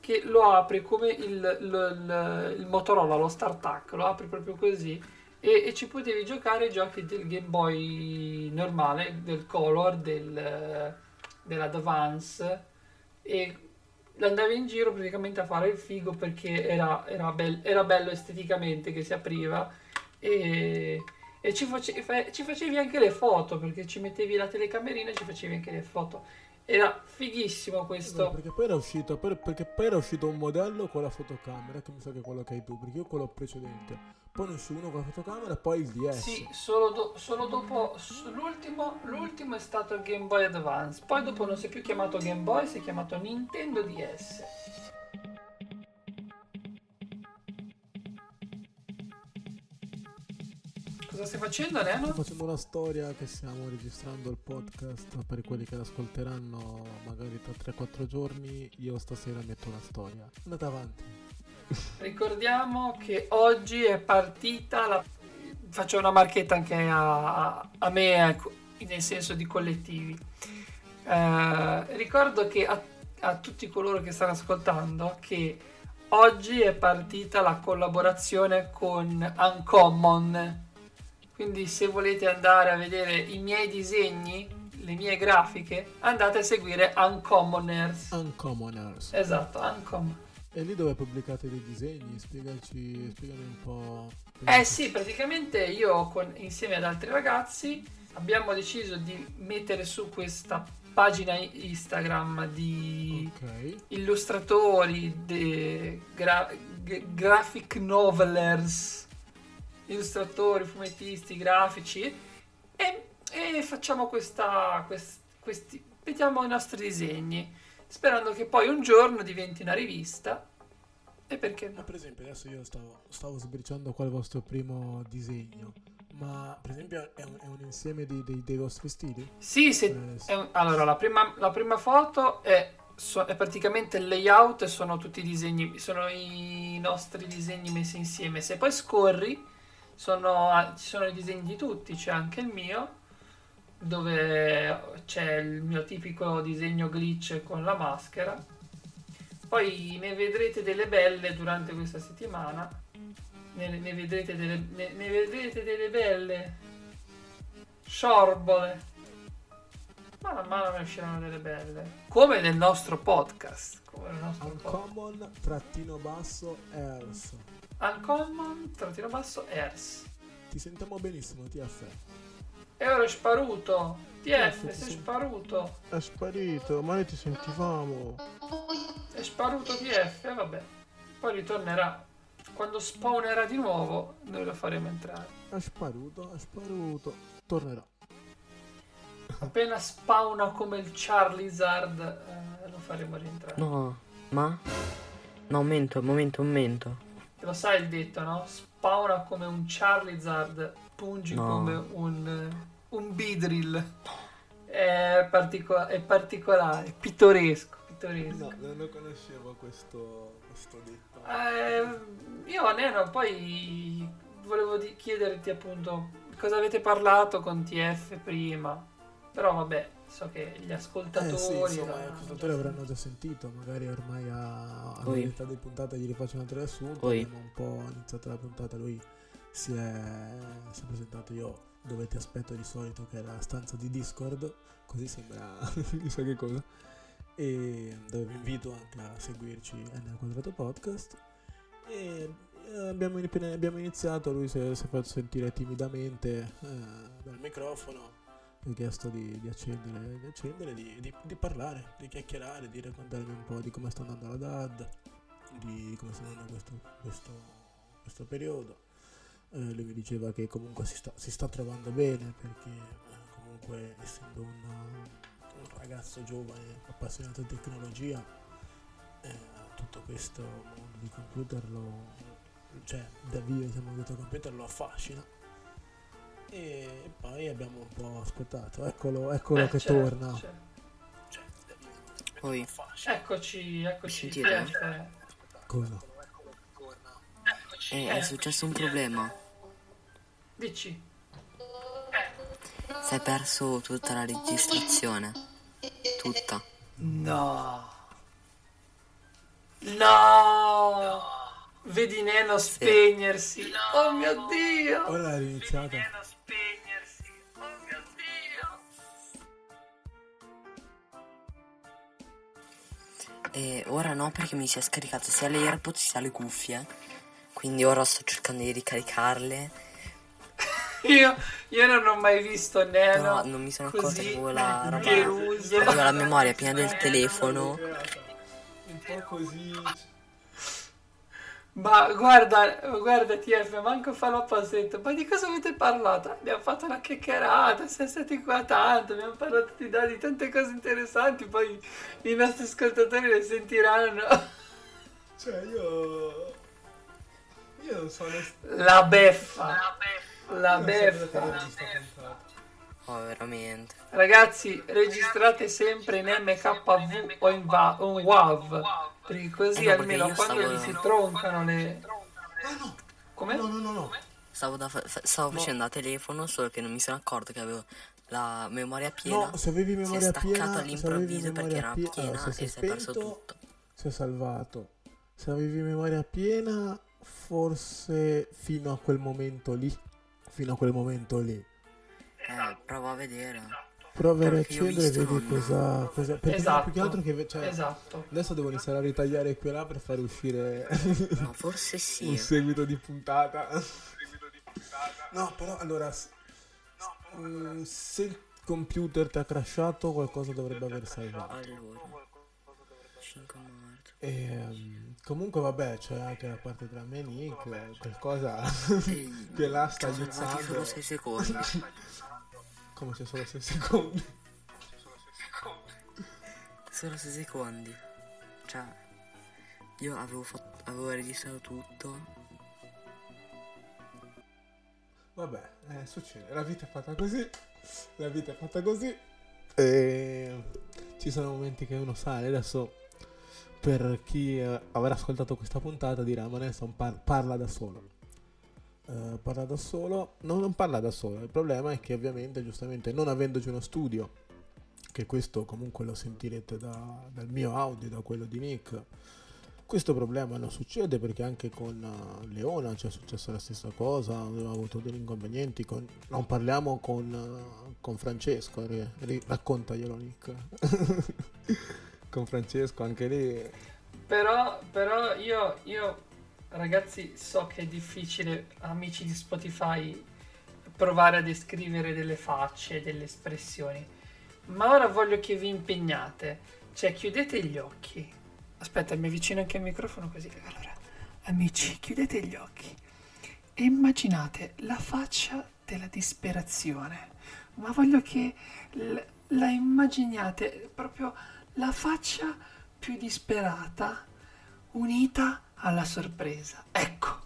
che lo apri come il, il, il Motorola, lo StarTAC, lo apri proprio così e, e, ci potevi giocare i giochi del Game Boy normale, del Color, del, dell'Advance e andavi in giro praticamente a fare il figo perché era, era, bel- era bello esteticamente che si apriva e, e ci, face- ci facevi anche le foto perché ci mettevi la telecamerina e ci facevi anche le foto. Era fighissimo questo. No, perché, poi era uscito, per, perché poi era uscito un modello con la fotocamera, che mi sa che è quello che hai tu, perché io quello precedente. Poi ne uscì uno con la fotocamera poi il DS. Sì, solo, do- solo dopo. L'ultimo, l'ultimo è stato il Game Boy Advance. Poi dopo non si è più chiamato Game Boy, si è chiamato Nintendo DS. Cosa stai facendo, Neno? Sto facendo una storia che stiamo registrando il podcast per quelli che l'ascolteranno magari tra 3-4 giorni. Io stasera metto una storia. Andate avanti. Ricordiamo che oggi è partita la... Faccio una marchetta anche a, a me, ecco, nel senso di collettivi. Eh, ricordo che a, a tutti coloro che stanno ascoltando che oggi è partita la collaborazione con Uncommon. Quindi se volete andare a vedere i miei disegni, le mie grafiche, andate a seguire Uncommoners. Uncommoners. Esatto, Uncommon. E lì dove pubblicate dei disegni? Spiegaci, spiegami un po'. Eh sì, praticamente io con, insieme ad altri ragazzi abbiamo deciso di mettere su questa pagina Instagram di Ok. illustratori, de, gra- g- graphic novelers, illustratori, fumettisti, grafici e, e facciamo questa, quest- questi, mettiamo i nostri disegni sperando che poi un giorno diventi una rivista e perché Ma no? per esempio adesso io stavo, stavo sbriciando qua il vostro primo disegno. Ma per esempio è un, è un insieme di- dei, dei vostri stili? Sì, se, Eh, un- allora la prima, la prima foto è, so- è praticamente il layout e sono tutti i disegni, sono i nostri disegni messi insieme. Se poi scorri, sono, ci sono i disegni di tutti, c'è anche il mio, dove c'è il mio tipico disegno glitch con la maschera. Poi ne vedrete delle belle durante questa settimana. Ne, ne vedrete delle, ne- ne vedrete delle belle. Sciorbole. Man mano ne usciranno delle belle. Come nel nostro podcast. Come nel nostro podcast. Uncommon trattino basso Earth. Uncommon, trattino basso, Ers. Ti sentiamo benissimo, TF. E ora è sparuto. TF, sei sì. sparuto. È sparito, ma noi ti sentivamo. È sparuto TF, e vabbè. Poi ritornerà. Quando spawnerà di nuovo, noi lo faremo entrare. È sparuto, è sparuto. Tornerà. Appena spawna come il Charizard, eh, lo faremo rientrare. No, ma? No, un momento, un momento, un momento. Lo sai il detto, no? Spawna come un Charizard, pungi No. come un, eh, un Beedrill. È, partico- è particolare, è pittoresco, pittoresco. non lo conoscevo questo, questo detto. Eh, io Neno poi volevo di- chiederti appunto cosa avete parlato con TF prima. Però vabbè, so che gli Eh ascoltatori... sì, insomma, gli ascoltatori avranno già sentito, magari ormai a, a metà di puntata gli rifaccio un altro riassunto. Abbiamo un po' iniziato la puntata, lui si è, si è presentato io dove ti aspetto di solito, che è la stanza di Discord, così sembra chissà che cosa. E dove vi invito anche a seguirci nel quadrato podcast. E eh, abbiamo, abbiamo iniziato, lui si è, si è fatto sentire timidamente eh, dal microfono ho chiesto di, di accendere, di, accendere di, di- parlare, di chiacchierare, di raccontarmi un po' di come sta andando la DAD, di come sta andando questo, questo, questo periodo. Eh, lui mi diceva che comunque si sta, si sta trovando bene perché eh, comunque essendo un, un ragazzo giovane appassionato di tecnologia, eh, tutto questo mondo di computer lo, cioè da vivo diciamo questo computer lo affascina. E poi abbiamo un po' aspettato, eccolo, eccolo Eh, che certo, torna. certo. Cioè. Eccoci, eccoci. Sentite? TF. Eh, è successo un problema. Dici. Si è perso tutta la registrazione. Tutta. No. No. Vedi Neno spegnersi. Oh mio Dio. Ora è riniziata. Neno spegnersi. Oh mio Dio. E ora no perché mi si è scaricato sia le AirPods sia le cuffie. Quindi ora sto cercando di ricaricarle. Io, io non ho mai visto Neno. Però non mi sono accorto che avevo la roba. Avevo la memoria piena del telefono. Un po' così. Ma guarda, guarda TF, manco fa l'opposetto. Ma di cosa avete parlato? Abbiamo fatto una chiacchierata, siamo stati qua tanto, abbiamo parlato di, di tante cose interessanti, poi i nostri ascoltatori le sentiranno. Cioè, io. Io non so. La beffa. La non so beffa. sta puntata. Oh, veramente. Ragazzi, registrate sempre in MKV o in, va- o in WAV, perché così Eh no, perché almeno quando gli si troncano le... Ah no! Come? No, no, no, no. Stavo, da fa- stavo facendo a telefono, solo che non mi sono accorto che avevo la memoria piena. No, se avevi si è memoria staccato piena, all'improvviso perché memoria era pie- piena allora, se e si è perso tutto. Si è salvato. Se avevi memoria piena, forse fino a quel momento lì. Fino a quel momento lì. Eh, provo a vedere. Prova a riaccendere e vedi cosa, cosa- Perché Esatto. più che altro che... Cioè, Esatto. Adesso devo iniziare a ritagliare qui e là per far uscire No, forse un sì. seguito di puntata. No, però allora... s- mm, se il computer ti ha crashato, qualcosa dovrebbe aver salvato. Allora. 5 marzo. Ehm, comunque vabbè, c'è anche la parte tra me e Nick, qualcosa Ehi, che là sta aiutando. solo 6 secondi. Come se solo 6 secondi. Solo 6 secondi. Cioè, io avevo, fatto, avevo registrato tutto. Vabbè, eh, succede, la vita è fatta così, la vita è fatta così. E ci sono momenti che uno sale, adesso per chi eh, avrà ascoltato questa puntata dirà ma Nelson par- parla da solo. Eh, parla da solo, no, non parla da solo, il problema è che ovviamente giustamente non avendoci uno studio, che questo comunque lo sentirete da- dal mio audio, da quello di Nick, questo problema non succede perché anche con eh, Leona ci è successa la stessa cosa, abbiamo avuto degli inconvenienti, con- non parliamo con, eh, con Francesco, ri- raccontaglielo Nick. con Francesco anche lì Però, però io, io, ragazzi, so che è difficile, amici di Spotify, provare a descrivere delle facce, delle espressioni. Ma ora voglio che vi impegnate. Cioè, chiudete gli occhi. Aspetta, mi avvicino anche al microfono così. Allora, amici, chiudete gli occhi. E immaginate la faccia della disperazione. Ma voglio che l- la immaginiate proprio la faccia più disperata unita alla sorpresa. Ecco,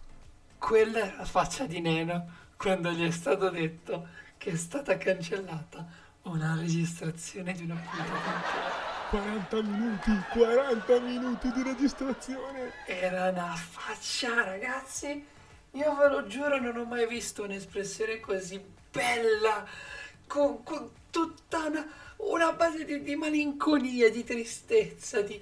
quella è la faccia di Neno quando gli è stato detto che è stata cancellata una registrazione di una puntata intera. 40 minuti 40 minuti di registrazione Era una faccia, ragazzi. Io ve lo giuro, non ho mai visto un'espressione così bella, con, con tutta una, una base di, di malinconia, di tristezza, di,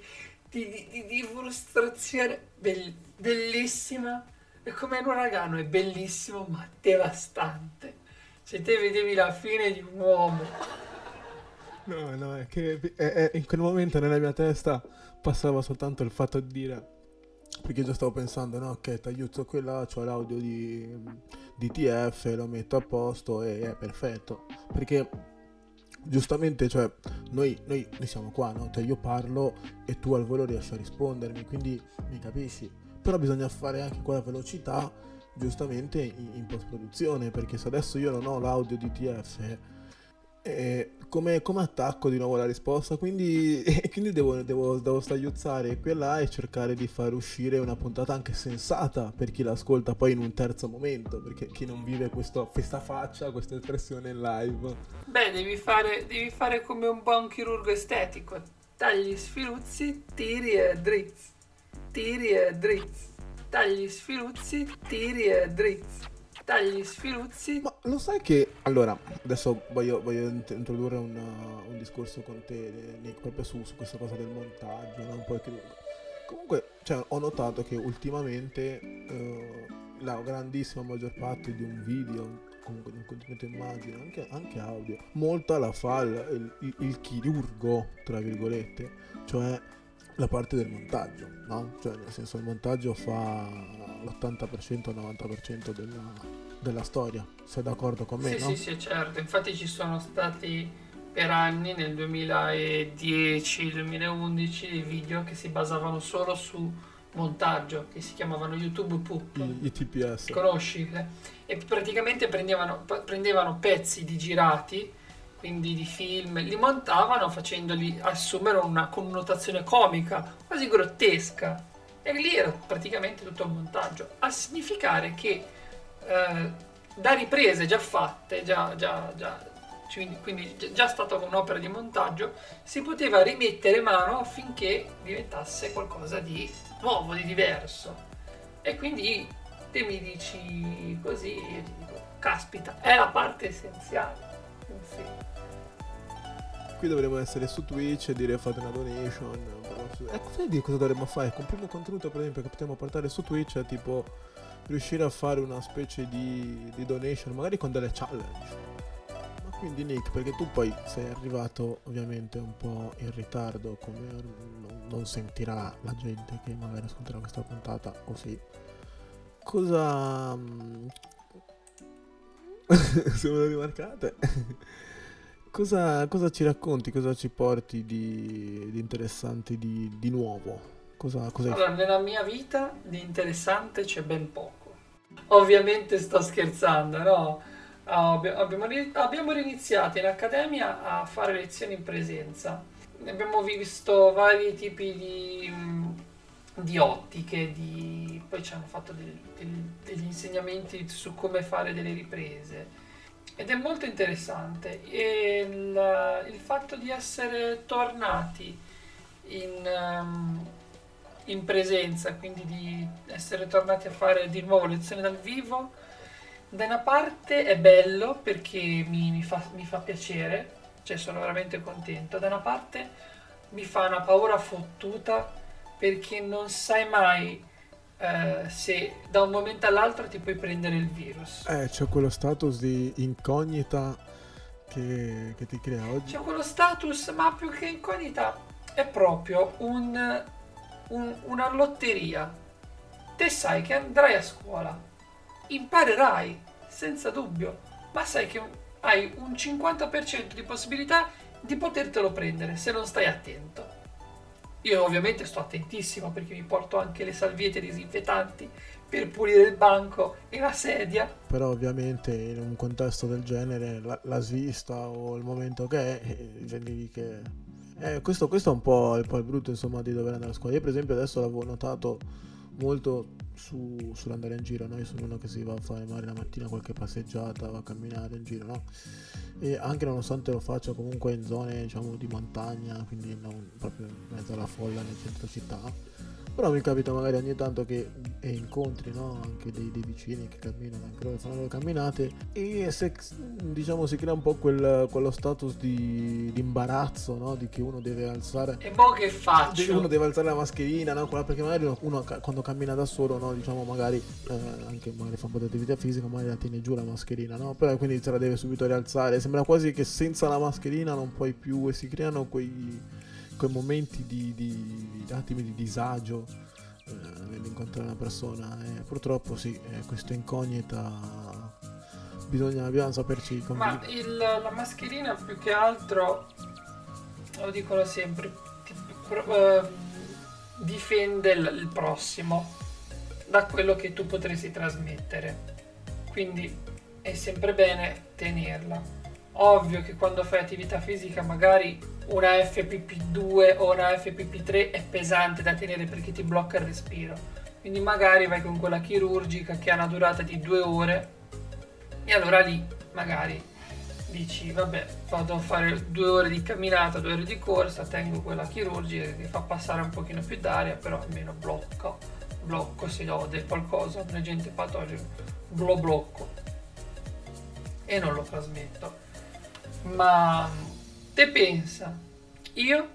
di, di- di- frustrazione. Bell- bellissima. È come un uragano, è bellissimo, ma devastante. Se te vedevi la fine di un uomo. no no è che è- è- in quel momento nella mia testa passava soltanto il fatto di dire perché già stavo pensando no ok tagliuzzo quella c'ho l'audio di, di TF lo metto a posto e è perfetto perché giustamente cioè noi, noi, noi siamo qua no? Cioè io parlo e tu al volo riesci a rispondermi quindi mi capisci. Però bisogna fare anche quella velocità giustamente in, in post produzione perché se adesso io non ho l'audio di TF eh, come, come attacco di nuovo la risposta quindi, quindi devo, devo, devo stagliuzzare qui e là e cercare di far uscire una puntata anche sensata per chi l'ascolta poi in un terzo momento perché chi non vive questo, questa faccia questa espressione in live Beh, devi fare, devi fare come un buon chirurgo estetico. Tagli sfiluzzi, tiri e drizz. Tiri e drizz. Tagli sfiluzzi, tiri e drizz. Tagli sfiluzzi. Ma lo sai che... Allora, adesso voglio, voglio int- introdurre un, uh, un discorso con te, Nick, proprio su, su questa cosa del montaggio, no? un po' che... Comunque, cioè, ho notato che ultimamente eh, la grandissima maggior parte di un video, comunque di un contenuto immagine, anche, anche audio, molta la fa il, il- il chirurgo, tra virgolette, cioè la parte del montaggio, no? Cioè, nel senso, il montaggio fa l'80% 90% della, della storia. Sei d'accordo con me? Sì, no? sì, sì, certo. Infatti ci sono stati per anni, nel 2010-2011, dei video che si basavano solo su montaggio, che si chiamavano YouTube Poop. I, i TPS. Conosci? E praticamente prendevano, prendevano pezzi di girati quindi di film, li montavano facendoli assumere una connotazione comica, quasi grottesca. E lì era praticamente tutto un montaggio, a significare che eh, da riprese già fatte, già, già, già, quindi già stata un'opera di montaggio, si poteva rimettere mano affinché diventasse qualcosa di nuovo, di diverso. E quindi te mi dici così, io ti dico, caspita, è la parte essenziale. Sì qui dovremmo essere su Twitch e dire fate una donation. Ecco, sai di cosa dovremmo fare? Con primo contenuto, per esempio, che potremmo portare su Twitch è tipo riuscire a fare una specie di, di donation, magari con delle challenge. Ma quindi Nick, perché tu poi sei arrivato ovviamente un po' in ritardo, come non, sentirà la gente che magari ascolterà questa puntata, o sì. Cosa... Se me lo rimarcate? Cosa, cosa, ci racconti, cosa ci porti di, di interessante, di, di, nuovo? Cosa, cosa allora, nella mia vita di interessante c'è ben poco. Ovviamente sto scherzando, no? Abbiamo, abbiamo riniziato in accademia a fare lezioni in presenza. Abbiamo visto vari tipi di, di ottiche, di... poi ci hanno fatto del, del, degli insegnamenti su come fare delle riprese ed è molto interessante. Il, il fatto di essere tornati in, um, in, presenza, quindi di essere tornati a fare di nuovo lezioni dal vivo, da una parte è bello perché mi, mi, fa, mi fa piacere, cioè sono veramente contento, da una parte mi fa una paura fottuta perché non sai mai eh, se da un momento all'altro ti puoi prendere il virus. Eh, c'è quello status di incognita che, che ti crea oggi. C'è quello status, ma più che incognita, è proprio un, un, una lotteria. Te sai che andrai a scuola, imparerai, senza dubbio, ma sai che hai un 50% di possibilità di potertelo prendere se non stai attento. Io ovviamente sto attentissimo perché mi porto anche le salviette disinfettanti per pulire il banco e la sedia. Però ovviamente in un contesto del genere la, la svista o il momento che è, vedevi che... Eh, questo, questo, è un po', il, po il brutto insomma di dover andare a scuola. Io per esempio adesso l'avevo notato molto su, sull'andare in giro, no? Io sono uno che si va a fare magari la mattina qualche passeggiata, va a camminare in giro, no? E anche nonostante lo faccia comunque in zone diciamo di montagna, quindi non proprio in mezzo alla folla nel centro città però mi capita magari ogni tanto che incontri no? anche dei, dei, vicini che camminano, anche loro fanno le camminate e se, diciamo si crea un po' quel, quello status di, di imbarazzo no? di che uno deve alzare e mo che faccio? uno deve alzare la mascherina no? perché magari uno, uno, quando cammina da solo no? diciamo magari eh, anche magari fa un po' di attività fisica magari la tiene giù la mascherina no? però quindi se la deve subito rialzare sembra quasi che senza la mascherina non puoi più e si creano quei quei momenti di, di, di di disagio eh, nell'incontrare una persona e purtroppo sì, eh, questa incognita bisogna, bisogna saperci convivere. Ma il, la mascherina più che altro, lo dicono sempre, ti, eh, difende il, il prossimo da quello che tu potresti trasmettere. Quindi è sempre bene tenerla. Ovvio che quando fai attività fisica magari una FPP2 o una FPP3 è pesante da tenere perché ti blocca il respiro. Quindi magari vai con quella chirurgica che ha una durata di due ore e allora lì magari dici vabbè vado a fare due ore di camminata, due ore di corsa, tengo quella chirurgica che fa passare un pochino più d'aria, però almeno blocco, blocco se ho del qualcosa, un agente patogeno, lo blocco e non lo trasmetto. Ma te pensa, io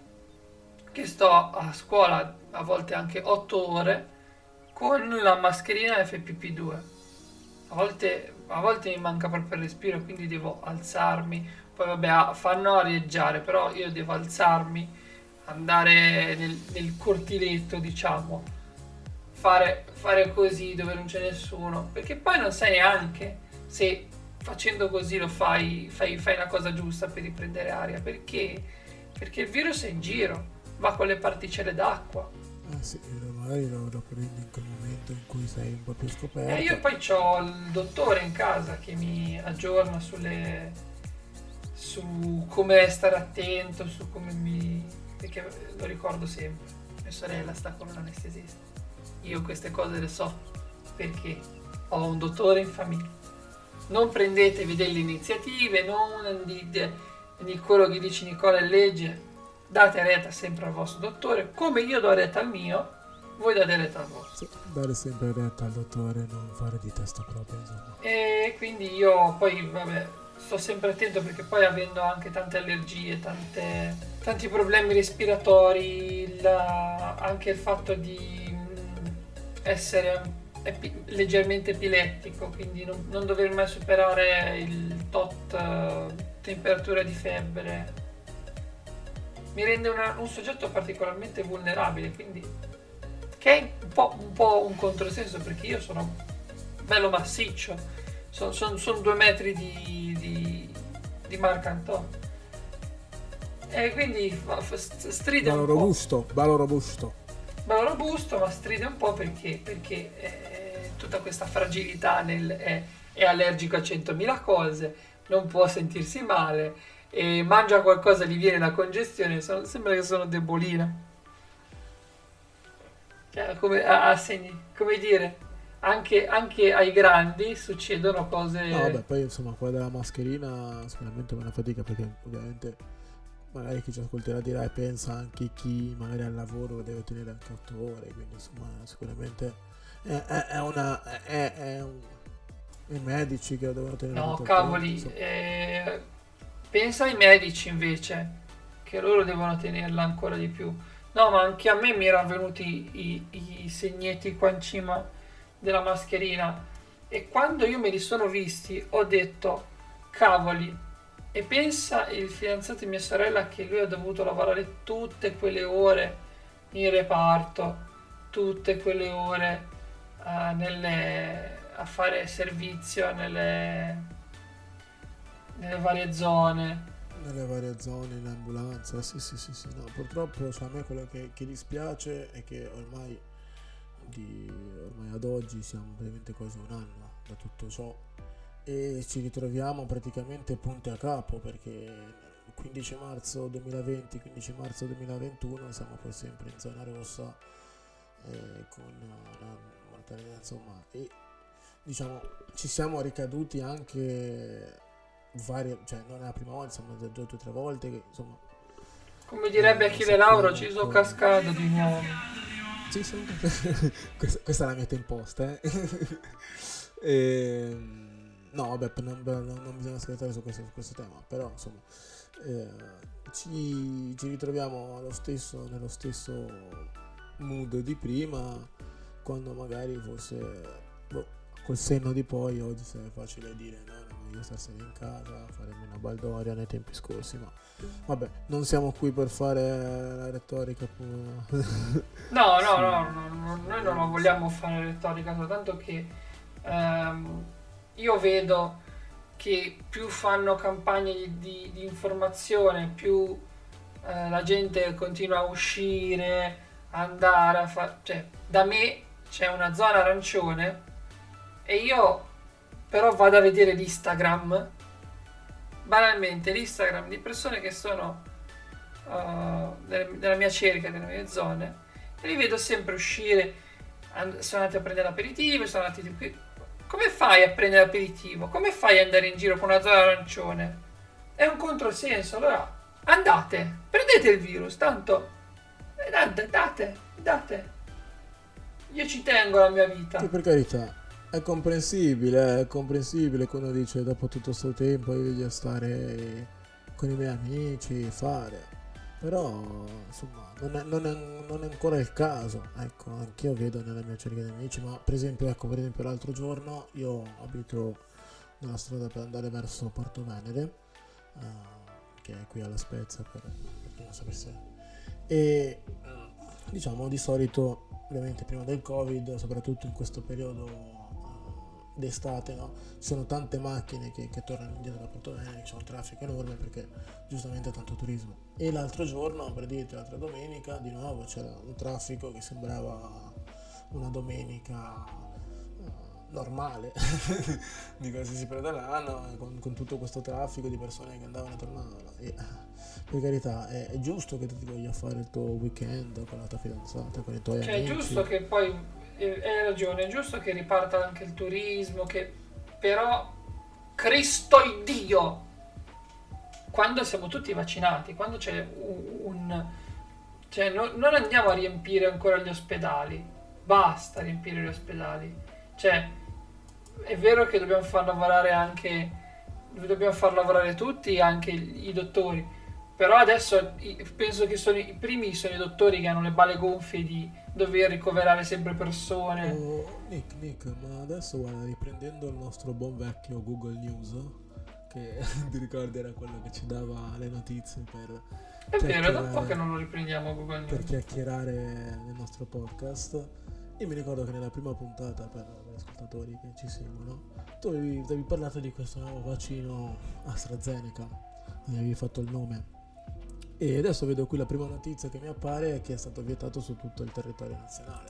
che sto a scuola a volte anche 8 ore con la mascherina FPP2. A volte, a volte mi manca proprio il respiro, quindi devo alzarmi. Poi vabbè, fanno arieggiare, però io devo alzarmi, andare nel, nel cortiletto, diciamo, fare, fare così dove non c'è nessuno, perché poi non sai neanche se facendo così lo fai, fai, fai una cosa giusta per riprendere aria, perché? Perché il virus è in giro, va con le particelle d'acqua. Ah sì, magari lo, lo prendi in quel momento in cui sei un po' più scoperto. E io poi ho il dottore in casa che mi aggiorna sulle, su come stare attento, su come mi... perché lo ricordo sempre. Mia sorella sta con un anestesista. Io queste cose le so perché ho un dottore in famiglia. Non prendetevi delle iniziative, non di, di, quello che dice Nicola e legge, date retta sempre al vostro dottore, come io do retta al mio, voi date retta al vostro. Sì, dare sempre retta al dottore, non fare di testa propria, insomma. E quindi io poi, vabbè, sto sempre attento perché poi avendo anche tante allergie, tante, tanti problemi respiratori, la, anche il fatto di mm, epi, leggermente epilettico, quindi non, non, dover mai superare il tot uh, temperatura di febbre, mi rende una, un soggetto particolarmente vulnerabile, quindi che è un po', un po' un controsenso perché io sono bello massiccio, sono, sono, sono due metri di, di, di Marcanton. E quindi stride un robusto. Bello robusto, bello robusto, ma stride un po' perché, perché eh, tutta questa fragilità nel, è, è allergico a 100.000 cose, non può sentirsi male, e mangia qualcosa gli viene la congestione, sono, sembra che sono debolina. Cioè, come, a, a segni, come dire, anche, anche, ai grandi succedono cose... No, vabbè, poi insomma quella della mascherina sicuramente è una fatica perché ovviamente magari chi ci ascolterà dirà e pensa anche chi magari al lavoro deve tenere anche 8 ore, quindi insomma sicuramente è, è, è una... È, è un, i medici che devono tenere no cavoli eh, pensa ai medici invece che loro devono tenerla ancora di più. No ma anche a me mi erano venuti i, i segnetti qua in cima della mascherina e quando io me li sono visti ho detto cavoli e pensa il fidanzato di mia sorella che lui ha dovuto lavorare tutte quelle ore in reparto tutte quelle ore uh, nelle a fare servizio nelle, nelle varie zone. Nelle varie zone, in ambulanza, sì sì sì, sì. No, purtroppo cioè, a me quello che, che, dispiace è che ormai, di, ormai ad oggi siamo praticamente quasi un anno da tutto ciò e ci ritroviamo praticamente punti a capo perché il 15 marzo 2020, 15 marzo 2021 siamo poi sempre in zona rossa eh, con una mortalità insomma e diciamo, ci siamo ricaduti anche varie, cioè non è la prima volta, siamo già due o tre volte che insomma... Come direbbe eh, Achille Lauro, ci sono cascato di nuovo. Ci sono... questa, questa, è la mia temposta, eh. e, ehm, no, vabbè, non, non, bisogna scherzare su questo, su questo, tema, però insomma... Eh, ci, ci, ritroviamo stesso, nello stesso mood di prima quando magari forse boh, col senno di poi oggi sarebbe facile dire no, era meglio starsene in casa, fare meno baldoria nei tempi scorsi, ma vabbè, non siamo qui per fare la retorica. no, no, sì. no, no, no, noi non vogliamo fare retorica, soltanto che ehm, io vedo che più fanno campagne di, di, di informazione, più eh, la gente continua a uscire, andare a fare... Cioè, da me c'è una zona arancione e io però vado a vedere l'Instagram, banalmente l'Instagram di persone che sono uh, nella mia cerca, nelle mie zone, e li vedo sempre uscire, and- sono andati a prendere l'aperitivo, sono andati qui. Come fai a prendere l'aperitivo? Come fai ad andare in giro con una zona arancione? È un controsenso, allora andate, prendete il virus, tanto date, date, date. Io ci tengo alla mia vita. Che per carità, è comprensibile, è comprensibile quando dice dopo tutto questo tempo io voglio stare con i miei amici, fare. Però, insomma, non è, non, è, non è, ancora il caso. Ecco, anch'io vedo nella mia cerchia di amici, ma per esempio, ecco, per esempio l'altro giorno io abito nella strada per andare verso Porto Venere, uh, che è qui alla Spezia, per, per chi non sapesse. e diciamo di solito ovviamente prima del covid soprattutto in questo periodo eh, d'estate no? ci sono tante macchine che, che tornano indietro da Portovene c'è un traffico enorme perché giustamente tanto turismo. E l'altro giorno per dirti l'altra domenica di nuovo c'era un traffico che sembrava una domenica eh, normale di qualsiasi periodo dell'anno con, con, tutto questo traffico di persone che andavano e tornavano. E per carità è, è, giusto che tu ti voglia fare il tuo weekend con la tua fidanzata con i tuoi cioè, amici. è giusto che poi eh, hai ragione è giusto che riparta anche il turismo che però Cristo Dio quando siamo tutti vaccinati quando c'è un, un cioè no, non andiamo a riempire ancora gli ospedali basta riempire gli ospedali. Cioè è vero che dobbiamo far lavorare anche dobbiamo far lavorare tutti anche i dottori però adesso penso che sono i primi sono i dottori che hanno le balle gonfie di dover ricoverare sempre persone. Oh, Nick, Nick, ma adesso guarda, riprendendo il nostro buon vecchio Google News, che ti ricordi era quello che ci dava le notizie per... È vero, è da un po' che non lo riprendiamo Google News. Per chiacchierare nel nostro podcast. Io mi ricordo che nella prima puntata, per gli ascoltatori che ci seguono, tu avevi, avevi parlato di questo nuovo vaccino AstraZeneca, ne avevi fatto il nome. E adesso vedo qui la prima notizia che mi appare è che è stato vietato su tutto il territorio nazionale.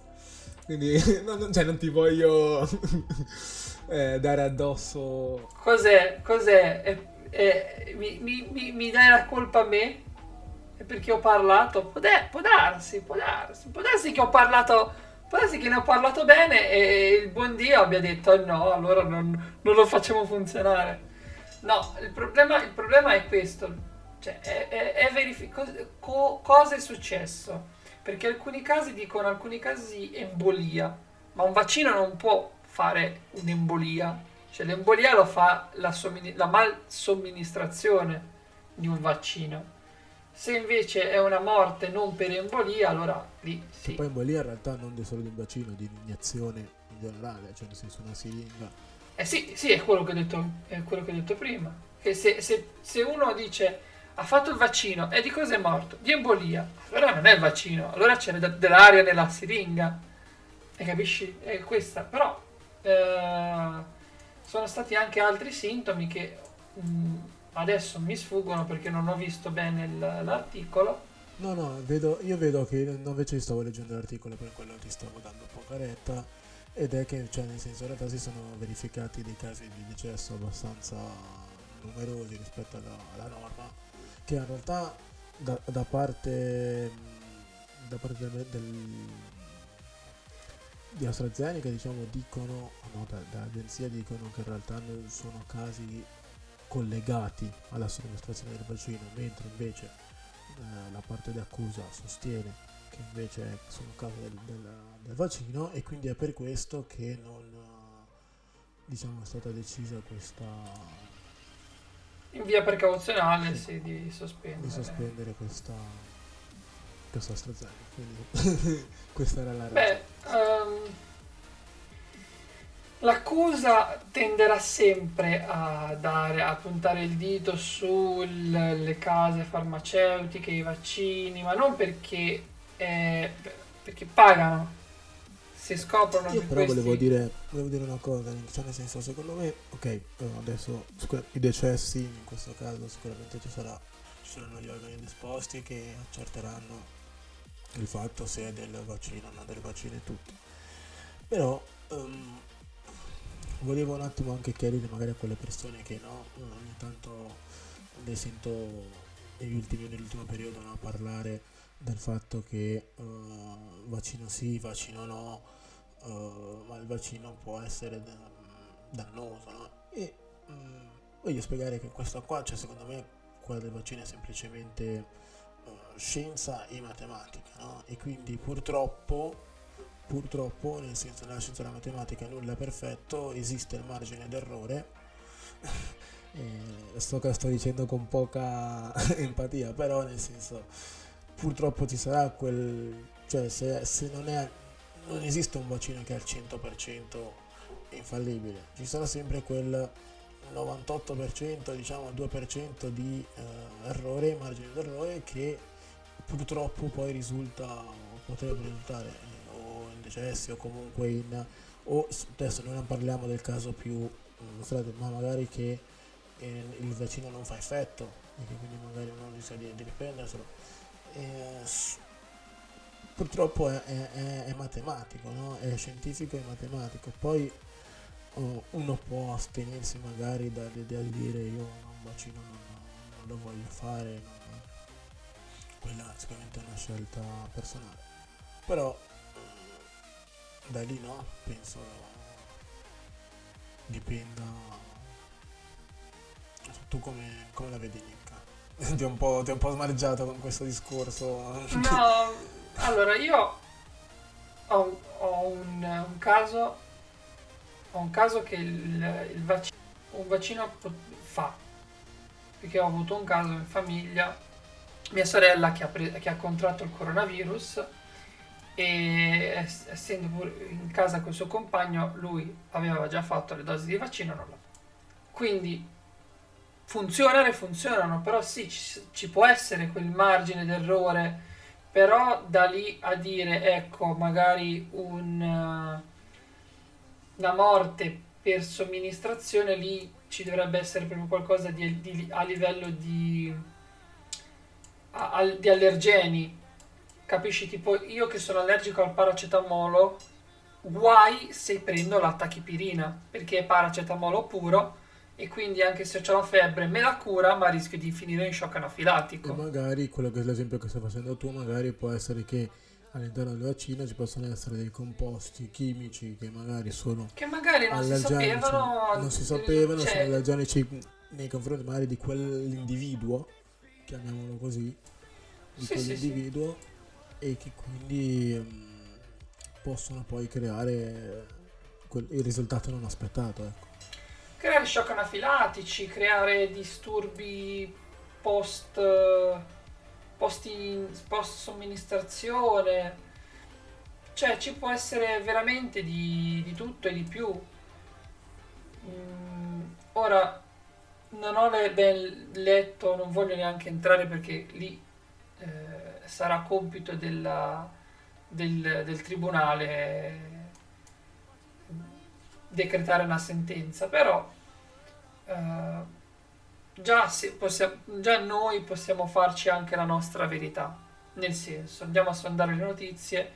Quindi non, cioè, non ti voglio eh, dare addosso. Cos'è? Cos'è? Eh, eh, mi, mi, mi, dai la colpa a me? È perché ho parlato? Può, de- può darsi, può darsi. Può darsi che ho parlato. Può darsi che ne ho parlato bene e il buon Dio abbia detto no, allora non, non lo facciamo funzionare. No, il problema, il problema è questo cioè, è, è, è verific- co- cosa è successo? Perché alcuni casi dicono, alcuni casi embolia, ma un vaccino non può fare un'embolia. Cioè, l'embolia lo fa la, sommin- la mal somministrazione di un vaccino. Se invece è una morte non per embolia, allora lì sì. Che poi embolia in realtà non è solo di un vaccino, di un'iniezione in generale, cioè nel senso una siringa. Eh sì, sì, è quello che ho detto, è quello che ho detto prima. Che se, se, se uno dice ha fatto il vaccino e di cosa è morto? Di embolia. Allora non è il vaccino, allora c'è dell'aria nella siringa. E capisci? È questa. Però eh, sono stati anche altri sintomi che mh, mm, adesso mi sfuggono perché non ho visto bene il, l'articolo. No, no, vedo, io vedo che invece stavo leggendo l'articolo per quello ti stavo dando poca retta ed è che, cioè, nel senso, in realtà si sono verificati dei casi di decesso abbastanza numerosi rispetto alla, alla norma che in realtà da, da parte, da parte del, del, di AstraZeneca diciamo dicono no, da, dall'agenzia dicono che in realtà non sono casi collegati alla somministrazione del vaccino mentre invece eh, la parte di accusa sostiene che invece sono casi del, del, del, vaccino e quindi è per questo che non diciamo è stata decisa questa in via precauzionale sì, di sospendere. Di sospendere questa, questa AstraZeneca. Quindi questa era la Beh, um, l'accusa tenderà sempre a, dare, a puntare il dito sulle case farmaceutiche, i vaccini, ma non perché, eh, perché pagano si scoprono Io però volevo, dire, volevo dire una cosa, cioè nel senso secondo me, ok, eh, adesso i decessi in questo caso sicuramente ci, sarà, ci saranno gli organi disposti che accerteranno il fatto se è del vaccino o non del vaccino e tutto. Però um, volevo un attimo anche chiarire magari a quelle persone che no, ogni tanto le sento negli ultimi, nell'ultimo periodo no, parlare del fatto che uh, vaccino sì, vaccino no, uh, ma il vaccino può essere dannoso, no? E mh, mm, voglio spiegare che questo qua, cioè secondo me quella del vaccino è semplicemente uh, scienza e matematica, no? E quindi purtroppo, purtroppo, nel senso nella scienza e nella matematica nulla è perfetto, esiste il margine d'errore. e sto, sto dicendo con poca empatia, però nel senso purtroppo ci sarà quel... cioè se, se non è non esiste un vaccino che è al 100% infallibile, ci sarà sempre quel 98%, diciamo 2% di eh, errore, margine d'errore che purtroppo poi risulta, potrebbe risultare o in decessi o comunque in... o adesso noi non parliamo del caso più freddo, ma magari che eh, il vaccino non fa effetto e che quindi magari non rischia di, di riprenderselo. Eh, purtroppo è, è, è matematico, no? è scientifico e matematico. Poi oh, uno può astenersi magari dall'idea di dire io un vaccino non, non lo voglio fare, non, quella sicuramente è una scelta personale. Però da lì no, penso dipenda. Tu come, come la vedi Nick? ti, ho un po', ti po' smareggiato con questo discorso. No, allora io ho, ho un, un, caso. Ho un caso che il, il vaccino, un vaccino fa. Perché ho avuto un caso in famiglia. Mia sorella che ha, pre- che ha contratto il coronavirus e essendo in casa col suo compagno lui aveva già fatto le dosi di vaccino non l'ha quindi funzionano e funzionano però sì ci, ci, può essere quel margine d'errore però da lì a dire ecco magari un, una morte per somministrazione lì ci dovrebbe essere proprio qualcosa di, di, a livello di, a, di allergeni Capisci? Tipo, io che sono allergico al paracetamolo, guai se prendo la tachipirina, perché è paracetamolo puro e quindi anche se ho la febbre me la cura, ma rischio di finire in shock anafilatico. E magari quello che è l'esempio che stai facendo tu, magari può essere che all'interno del vaccino ci possono essere dei composti chimici che magari sono che magari non si sapevano non si sapevano cioè... sono allergenici nei confronti magari di quell'individuo chiamiamolo così di sì, quell'individuo sì, sì e che quindi um, possono poi creare quel, il risultato non aspettato. Ecco. Creare shock anafilatici, creare disturbi post, post, in, post somministrazione, cioè ci può essere veramente di, di tutto e di più. Mm, ora non ho ben letto, non voglio neanche entrare perché lì eh, sarà compito della, del, del tribunale decretare una sentenza, però eh, già, possiamo, già, noi possiamo farci anche la nostra verità, nel senso andiamo a sondare le notizie,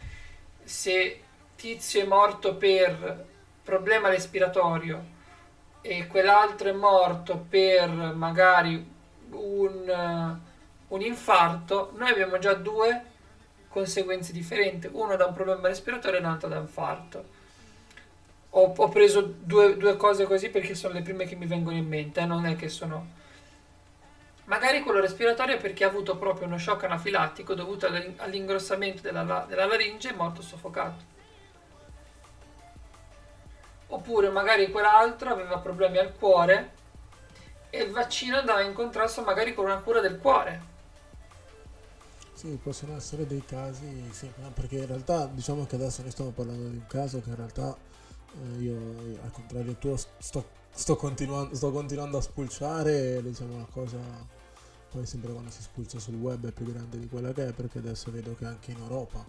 se tizio è morto per problema respiratorio e quell'altro è morto per magari un un infarto, noi abbiamo già due conseguenze differenti, uno da un problema respiratorio e l'altro da infarto. Ho, ho preso due, due, cose così perché sono le prime che mi vengono in mente, eh? non è che sono... Magari quello respiratorio è perché ha avuto proprio uno shock anafilattico dovuto all'ingrossamento della, della laringe e morto soffocato. Oppure magari quell'altro aveva problemi al cuore e il vaccino andava in contrasto magari con una cura del cuore sì, possono essere dei casi, sì, perché in realtà diciamo che adesso noi stiamo parlando di un caso che in realtà eh, io al contrario tuo sto, sto, continuando, sto continuando a spulciare diciamo una cosa poi sempre quando si spulcia sul web è più grande di quella che è perché adesso vedo che anche in Europa,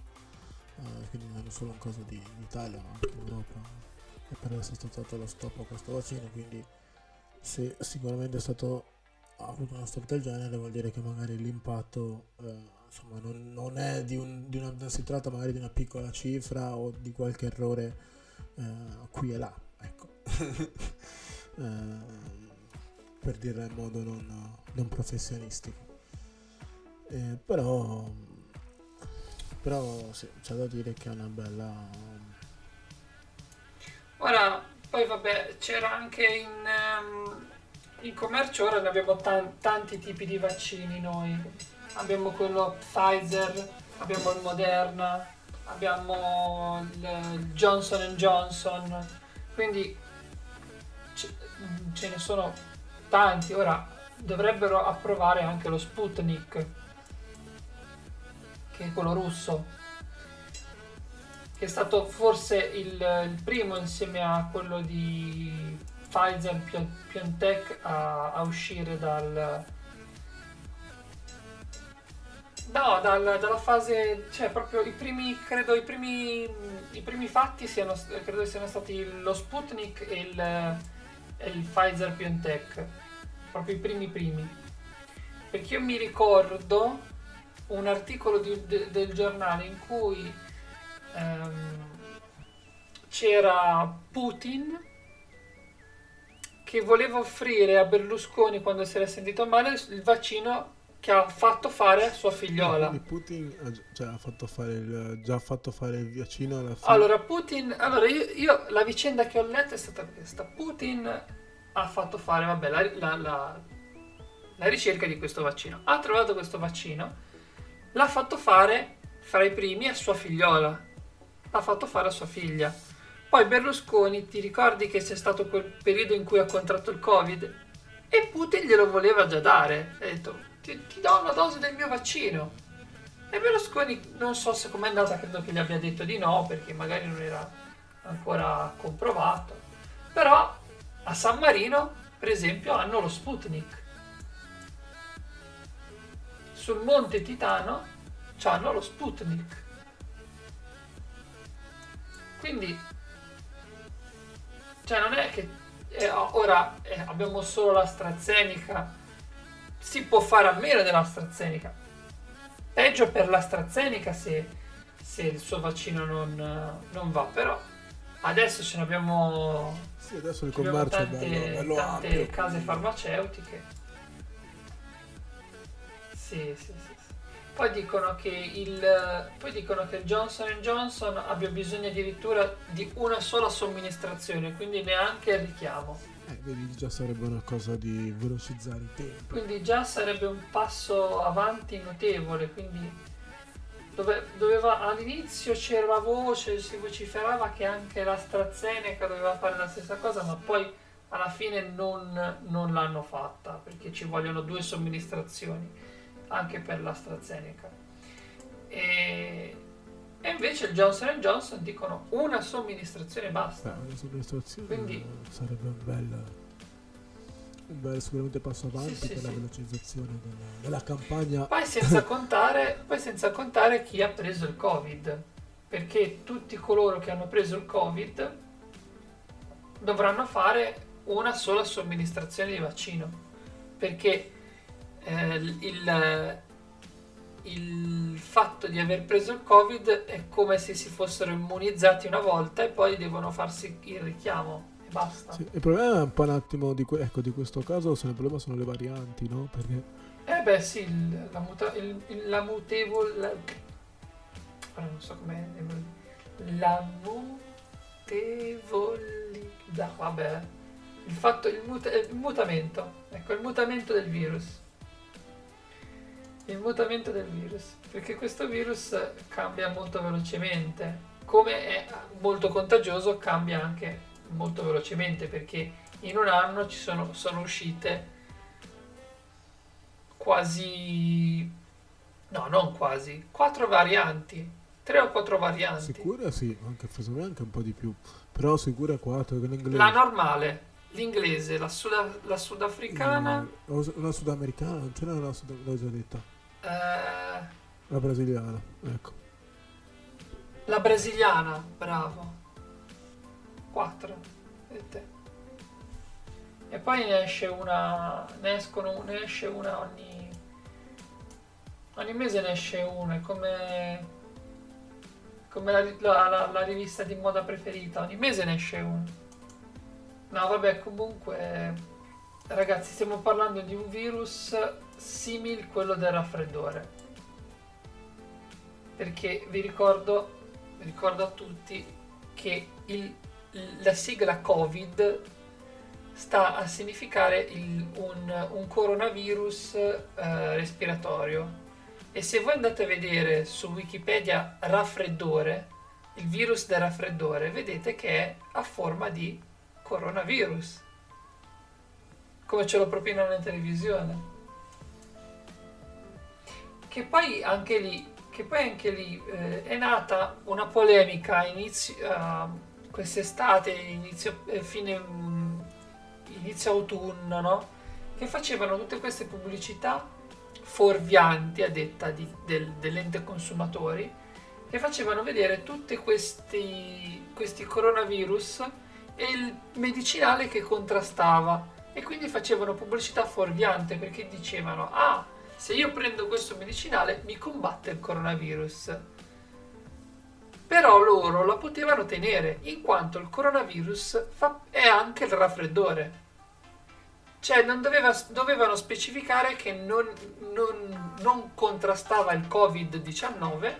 eh, quindi non è solo un caso di, Italia ma anche in Europa è per essere stato dato lo stop a questo vaccino, quindi se sicuramente è stato ha avuto uno stop del genere vuol dire che magari l'impatto eh, insomma non, non è di, un, di una, non si tratta magari di una piccola cifra o di qualche errore eh, qui e là, ecco. eh, per dirla in modo non, non professionistico. Eh, però, però sì, c'è da dire che è una bella... Ora, poi vabbè, c'era anche in, um, in commercio, ora ne abbiamo tan- tanti tipi di vaccini noi abbiamo quello Pfizer, abbiamo il Moderna, abbiamo il Johnson Johnson, quindi ce ne sono tanti. Ora dovrebbero approvare anche lo Sputnik, che è quello russo, che è stato forse il, il primo insieme a quello di Pfizer BioNTech a, a uscire dal, No, dal- dalla fase, cioè proprio i primi, credo i primi, i primi fatti siano, credo siano stati lo Sputnik e il, e il Pfizer BioNTech, proprio i primi primi. Perché io mi ricordo un articolo di- de- del giornale in cui ehm, c'era Putin che voleva offrire a Berlusconi quando si era sentito male il vaccino che ha fatto fare sua figliola. Quindi Putin ha, cioè, ha fatto fare il, già fatto fare il vaccino alla fine. Allora, Putin, allora io, io- la vicenda che ho letto è stata questa. Putin ha fatto fare, vabbè, la, la- la- la ricerca di questo vaccino. Ha trovato questo vaccino, l'ha fatto fare fra i primi a sua figliola. L'ha fatto fare a sua figlia. Poi Berlusconi, ti ricordi che c'è stato quel periodo in cui ha contratto il Covid? E Putin glielo voleva già dare. Ha detto, ti, ti do una dose del mio vaccino. E Berlusconi non so se com'è andata, credo che gli abbia detto di no, perché magari non era ancora comprovato. Però a San Marino, per esempio, hanno lo Sputnik. Sul Monte Titano hanno lo Sputnik. Quindi, cioè non è che eh, ora eh, abbiamo solo l'AstraZeneca, si può fare a meno dell'AstraZeneca. Peggio per l'AstraZeneca se, se il suo vaccino non, non va, però adesso ce ne abbiamo, Sì, adesso il abbiamo commercio è tante, bello, bello tante ampio. case farmaceutiche. Sì, sì, sì. Poi dicono che il, poi dicono che Johnson Johnson abbia bisogno addirittura di una sola somministrazione, quindi neanche il richiamo. Eh, vedi, già sarebbe una cosa di velocizzare i tempi. Quindi già sarebbe un passo avanti notevole, quindi dove- doveva, all'inizio c'era la voce, si vociferava che anche l'AstraZeneca doveva fare la stessa cosa, ma poi alla fine non, non l'hanno fatta perché ci vogliono due somministrazioni anche per l'AstraZeneca. E, e invece il Johnson Johnson dicono una somministrazione e Beh, basta. una somministrazione Quindi- sarebbe un bel, un bel sicuramente passo avanti Sì, sì, per la sì. velocizzazione della, della campagna. Poi senza, contare, poi senza contare chi ha preso il Covid, perché tutti coloro che hanno preso il Covid dovranno fare una sola somministrazione di vaccino, perché eh, il, il fatto di aver preso il Covid è come se si fossero immunizzati una volta e poi devono farsi il richiamo e basta. Sì, il problema è un po' un attimo di, que- ecco, di questo caso, se il problema sono le varianti, no? Perché Eh beh sì, il- la, muta- il- il- la mutevole... la- ora non so com'è... La mutevolità, vabbè. Il fatto, il, muta- il mutamento, ecco, il mutamento del virus. Il mutamento del virus, perché questo virus cambia molto velocemente. Come è molto contagioso, cambia anche molto velocemente, perché in un anno ci sono, sono uscite quasi no non quasi quattro varianti tre o quattro varianti sicura sì, anche anche un po' di più. Però sicura 4 che l'inglese. la normale l'inglese la, suda- la sudafricana o- la sudamericana, non ce n'è una sud- l'ho già detta. Eh, La brasiliana, ecco. la brasiliana bravo. Quattro vedete e poi ne esce una ne escono ne esce una ogni ogni mese ne esce una è come come la, la- la- la rivista di moda preferita ogni mese ne esce una no vabbè comunque ragazzi stiamo parlando di un virus simile a quello del raffreddore. Perché vi ricordo vi ricordo a tutti che il- la sigla covid sta a significare il- un, un coronavirus eh, respiratorio. E se voi andate a vedere su Wikipedia raffreddore, il virus del raffreddore, vedete che è a forma di coronavirus, come ce lo propinano in televisione. Che poi anche lì, che poi anche lì eh, è nata una polemica inizio, eh, quest'estate, inizio, eh, fine, mm, inizio autunno, no? Che facevano tutte queste pubblicità fuorvianti a detta di, del, dell'ente consumatori e facevano vedere tutti questi, questi coronavirus e il medicinale che contrastava e quindi facevano pubblicità fuorviante perché dicevano ah se io prendo questo medicinale mi combatte il coronavirus. Però loro la potevano tenere in quanto il coronavirus fa, è anche il raffreddore. Cioè non doveva, dovevano specificare che non, non, non contrastava il covid-19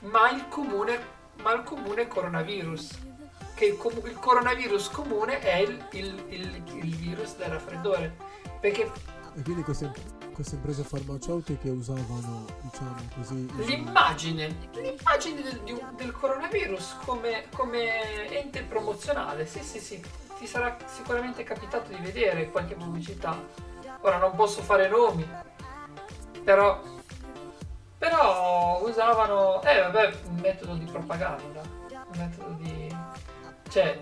ma il comune, ma il comune coronavirus che il, com- il, coronavirus comune è il, il, il, virus del raffreddore. Perché e quindi queste, queste imprese farmaceutiche usavano, diciamo così... L'immagine, l'immagine del, del coronavirus come, come, ente promozionale, sì sì sì, ti sarà sicuramente capitato di vedere qualche pubblicità. Ora non posso fare nomi, però, però usavano, eh vabbè, un metodo di propaganda, un metodo di... cioè,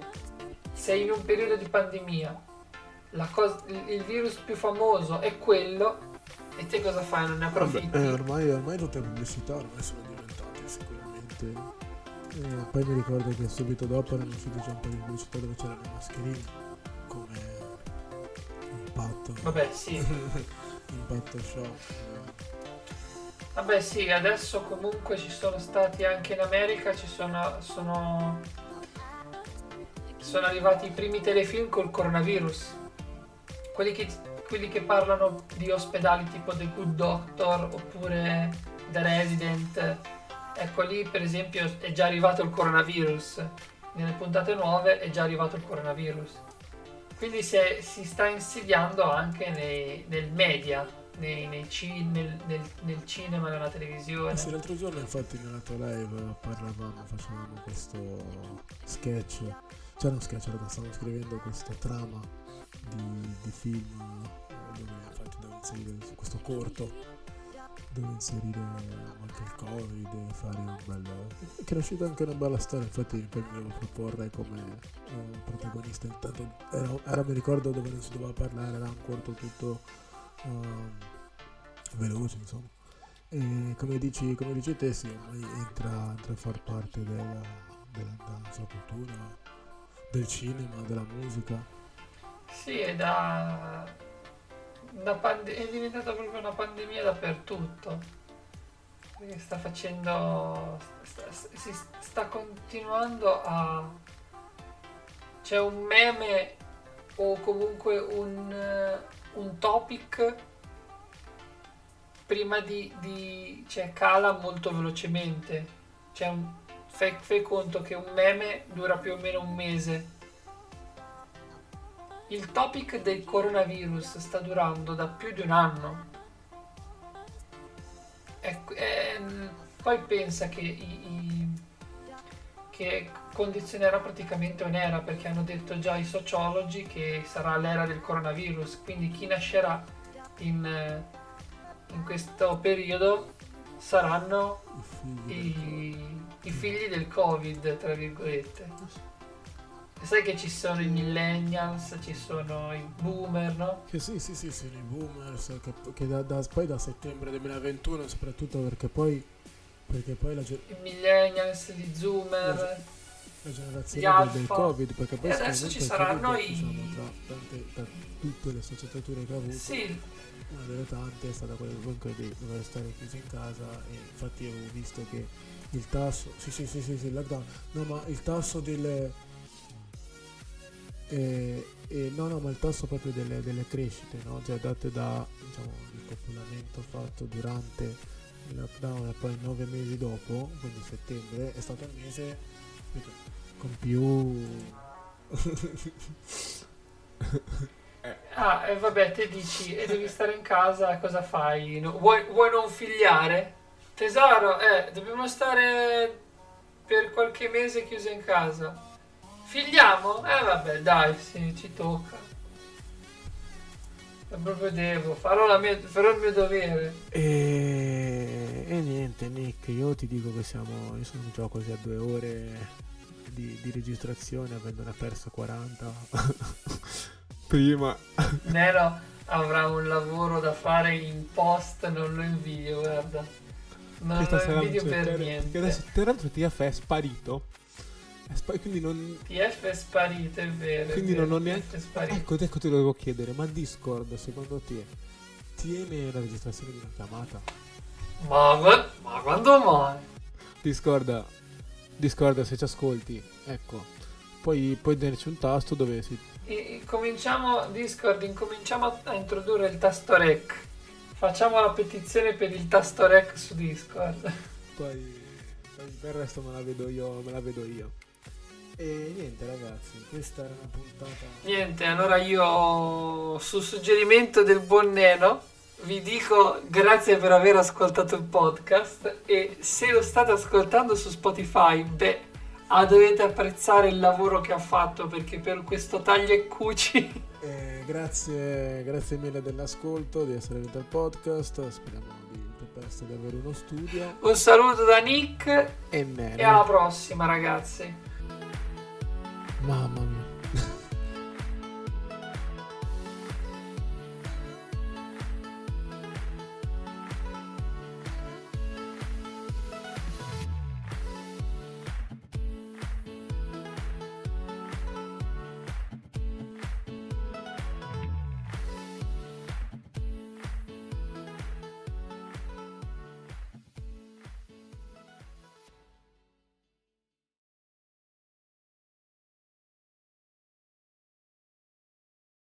sei in un periodo di pandemia, cosa, il virus più famoso è quello e te cosa fai? Non ne approfitti? Vabbè, eh, ormai, ormai tutte le pubblicità ormai sono diventate sicuramente e poi mi ricordo che subito dopo erano uscite già un po' di pubblicità dove c'erano le mascherine come impatto vabbè sì impatto show vabbè sì adesso comunque ci sono stati anche in America ci sono sono sono arrivati i primi telefilm col coronavirus quelli che, quelli che parlano di ospedali tipo The Good Doctor oppure The Resident, ecco lì per esempio è già arrivato il coronavirus, nelle puntate nuove è già arrivato il coronavirus. Quindi si, è, si sta insediando anche nei, nel media, nei, nei ci, nel, nel, nel, cinema, nella televisione. sì, l'altro giorno infatti nella tua live parlavamo, facevamo questo sketch, cioè non sketch, stavamo scrivendo questa trama di, di film eh, dove infatti devo inserire questo corto dove inserire anche il covid e fare un bello che è uscita anche una bella storia. Infatti poi mi devo proporre come uh, protagonista. Intanto era, era, mi ricordo dove non si doveva parlare era un corto tutto uh, veloce insomma. E come dici, come dici te sì entra, entra a far parte della, della, della nostra cultura del cinema, della musica sì, è da... da pande- è diventata proprio una pandemia dappertutto. Sta facendo... Sta, si sta continuando a... C'è un meme o comunque un, un topic prima di, di, cioè cala molto velocemente cioè un, fai, fai conto che un meme dura più o meno un mese. Il topic del coronavirus sta durando da più di un anno. E, e, poi pensa che, i, i, che condizionerà praticamente un'era perché hanno detto già i sociologi che sarà l'era del coronavirus, quindi chi nascerà in, in questo periodo saranno i, i figli del covid, tra virgolette. Sai che ci sono i millennials, ci sono i boomer, no? Che sì, sì, sì, sono i boomers, che, che da, da, poi da settembre 2021, soprattutto perché poi, perché poi la... I millennials, gli zoomer... La, la generazione del, Covid, perché poi e adesso ci saranno i... Diciamo, tra, tante, tra tutte le sfaccettature che ha avuto. Sì. Una delle tante è stata quella comunque di dover stare chiuso in casa e infatti avevo visto che il tasso... Sì, sì, sì, sì, sì, lockdown. No, ma il tasso delle e, e no, no, ma il tasso proprio delle, delle crescite, no? cioè date da diciamo, il confinamento fatto durante il lockdown e poi nove mesi dopo, quindi settembre, è stato il mese con più... ah, e vabbè, te dici, e devi stare in casa, cosa fai? No, vuoi, vuoi non figliare? Tesoro, eh, dobbiamo stare per qualche mese chiuso in casa. Figliamo? Eh vabbè, dai, sì, ci tocca. E proprio devo, farò, mia, farò, il mio dovere. E... e, niente, Nick, io ti dico che siamo. Io sono già quasi a due ore di, di registrazione, avendone perso 40 prima. Nero, avrà un lavoro da fare in post, non lo invidio, guarda. Non Questa lo sarà invidio cioè, per niente. che adesso tra l'altro TF è sparito. È spa- quindi non. TF è sparito, è vero. è Quindi vero, non ho neanche. È sparito. Ecco, ecco ti dovevo chiedere, ma Discord secondo te tiene la registrazione di una chiamata? Ma, ma quando mai? Discord, Discord se ci ascolti, ecco, poi puoi tenerci un tasto dove si... I- Cominciamo, Discord, incominciamo a- a introdurre il tasto rec. Facciamo la petizione per il tasto rec su Discord. Poi, per il resto me la vedo io, me la vedo io. E niente ragazzi, questa era una puntata... Niente, allora io su suggerimento del buon Neno vi dico grazie per aver ascoltato il podcast e se lo state ascoltando su Spotify, beh, ah, dovete apprezzare il lavoro che ha fatto perché per questo taglio e cuci Eh, grazie, grazie mille dell'ascolto, di essere venuto al podcast, speriamo di presto di avere uno studio. un saluto da Nick E me. e alla prossima ragazzi. Mamma mia.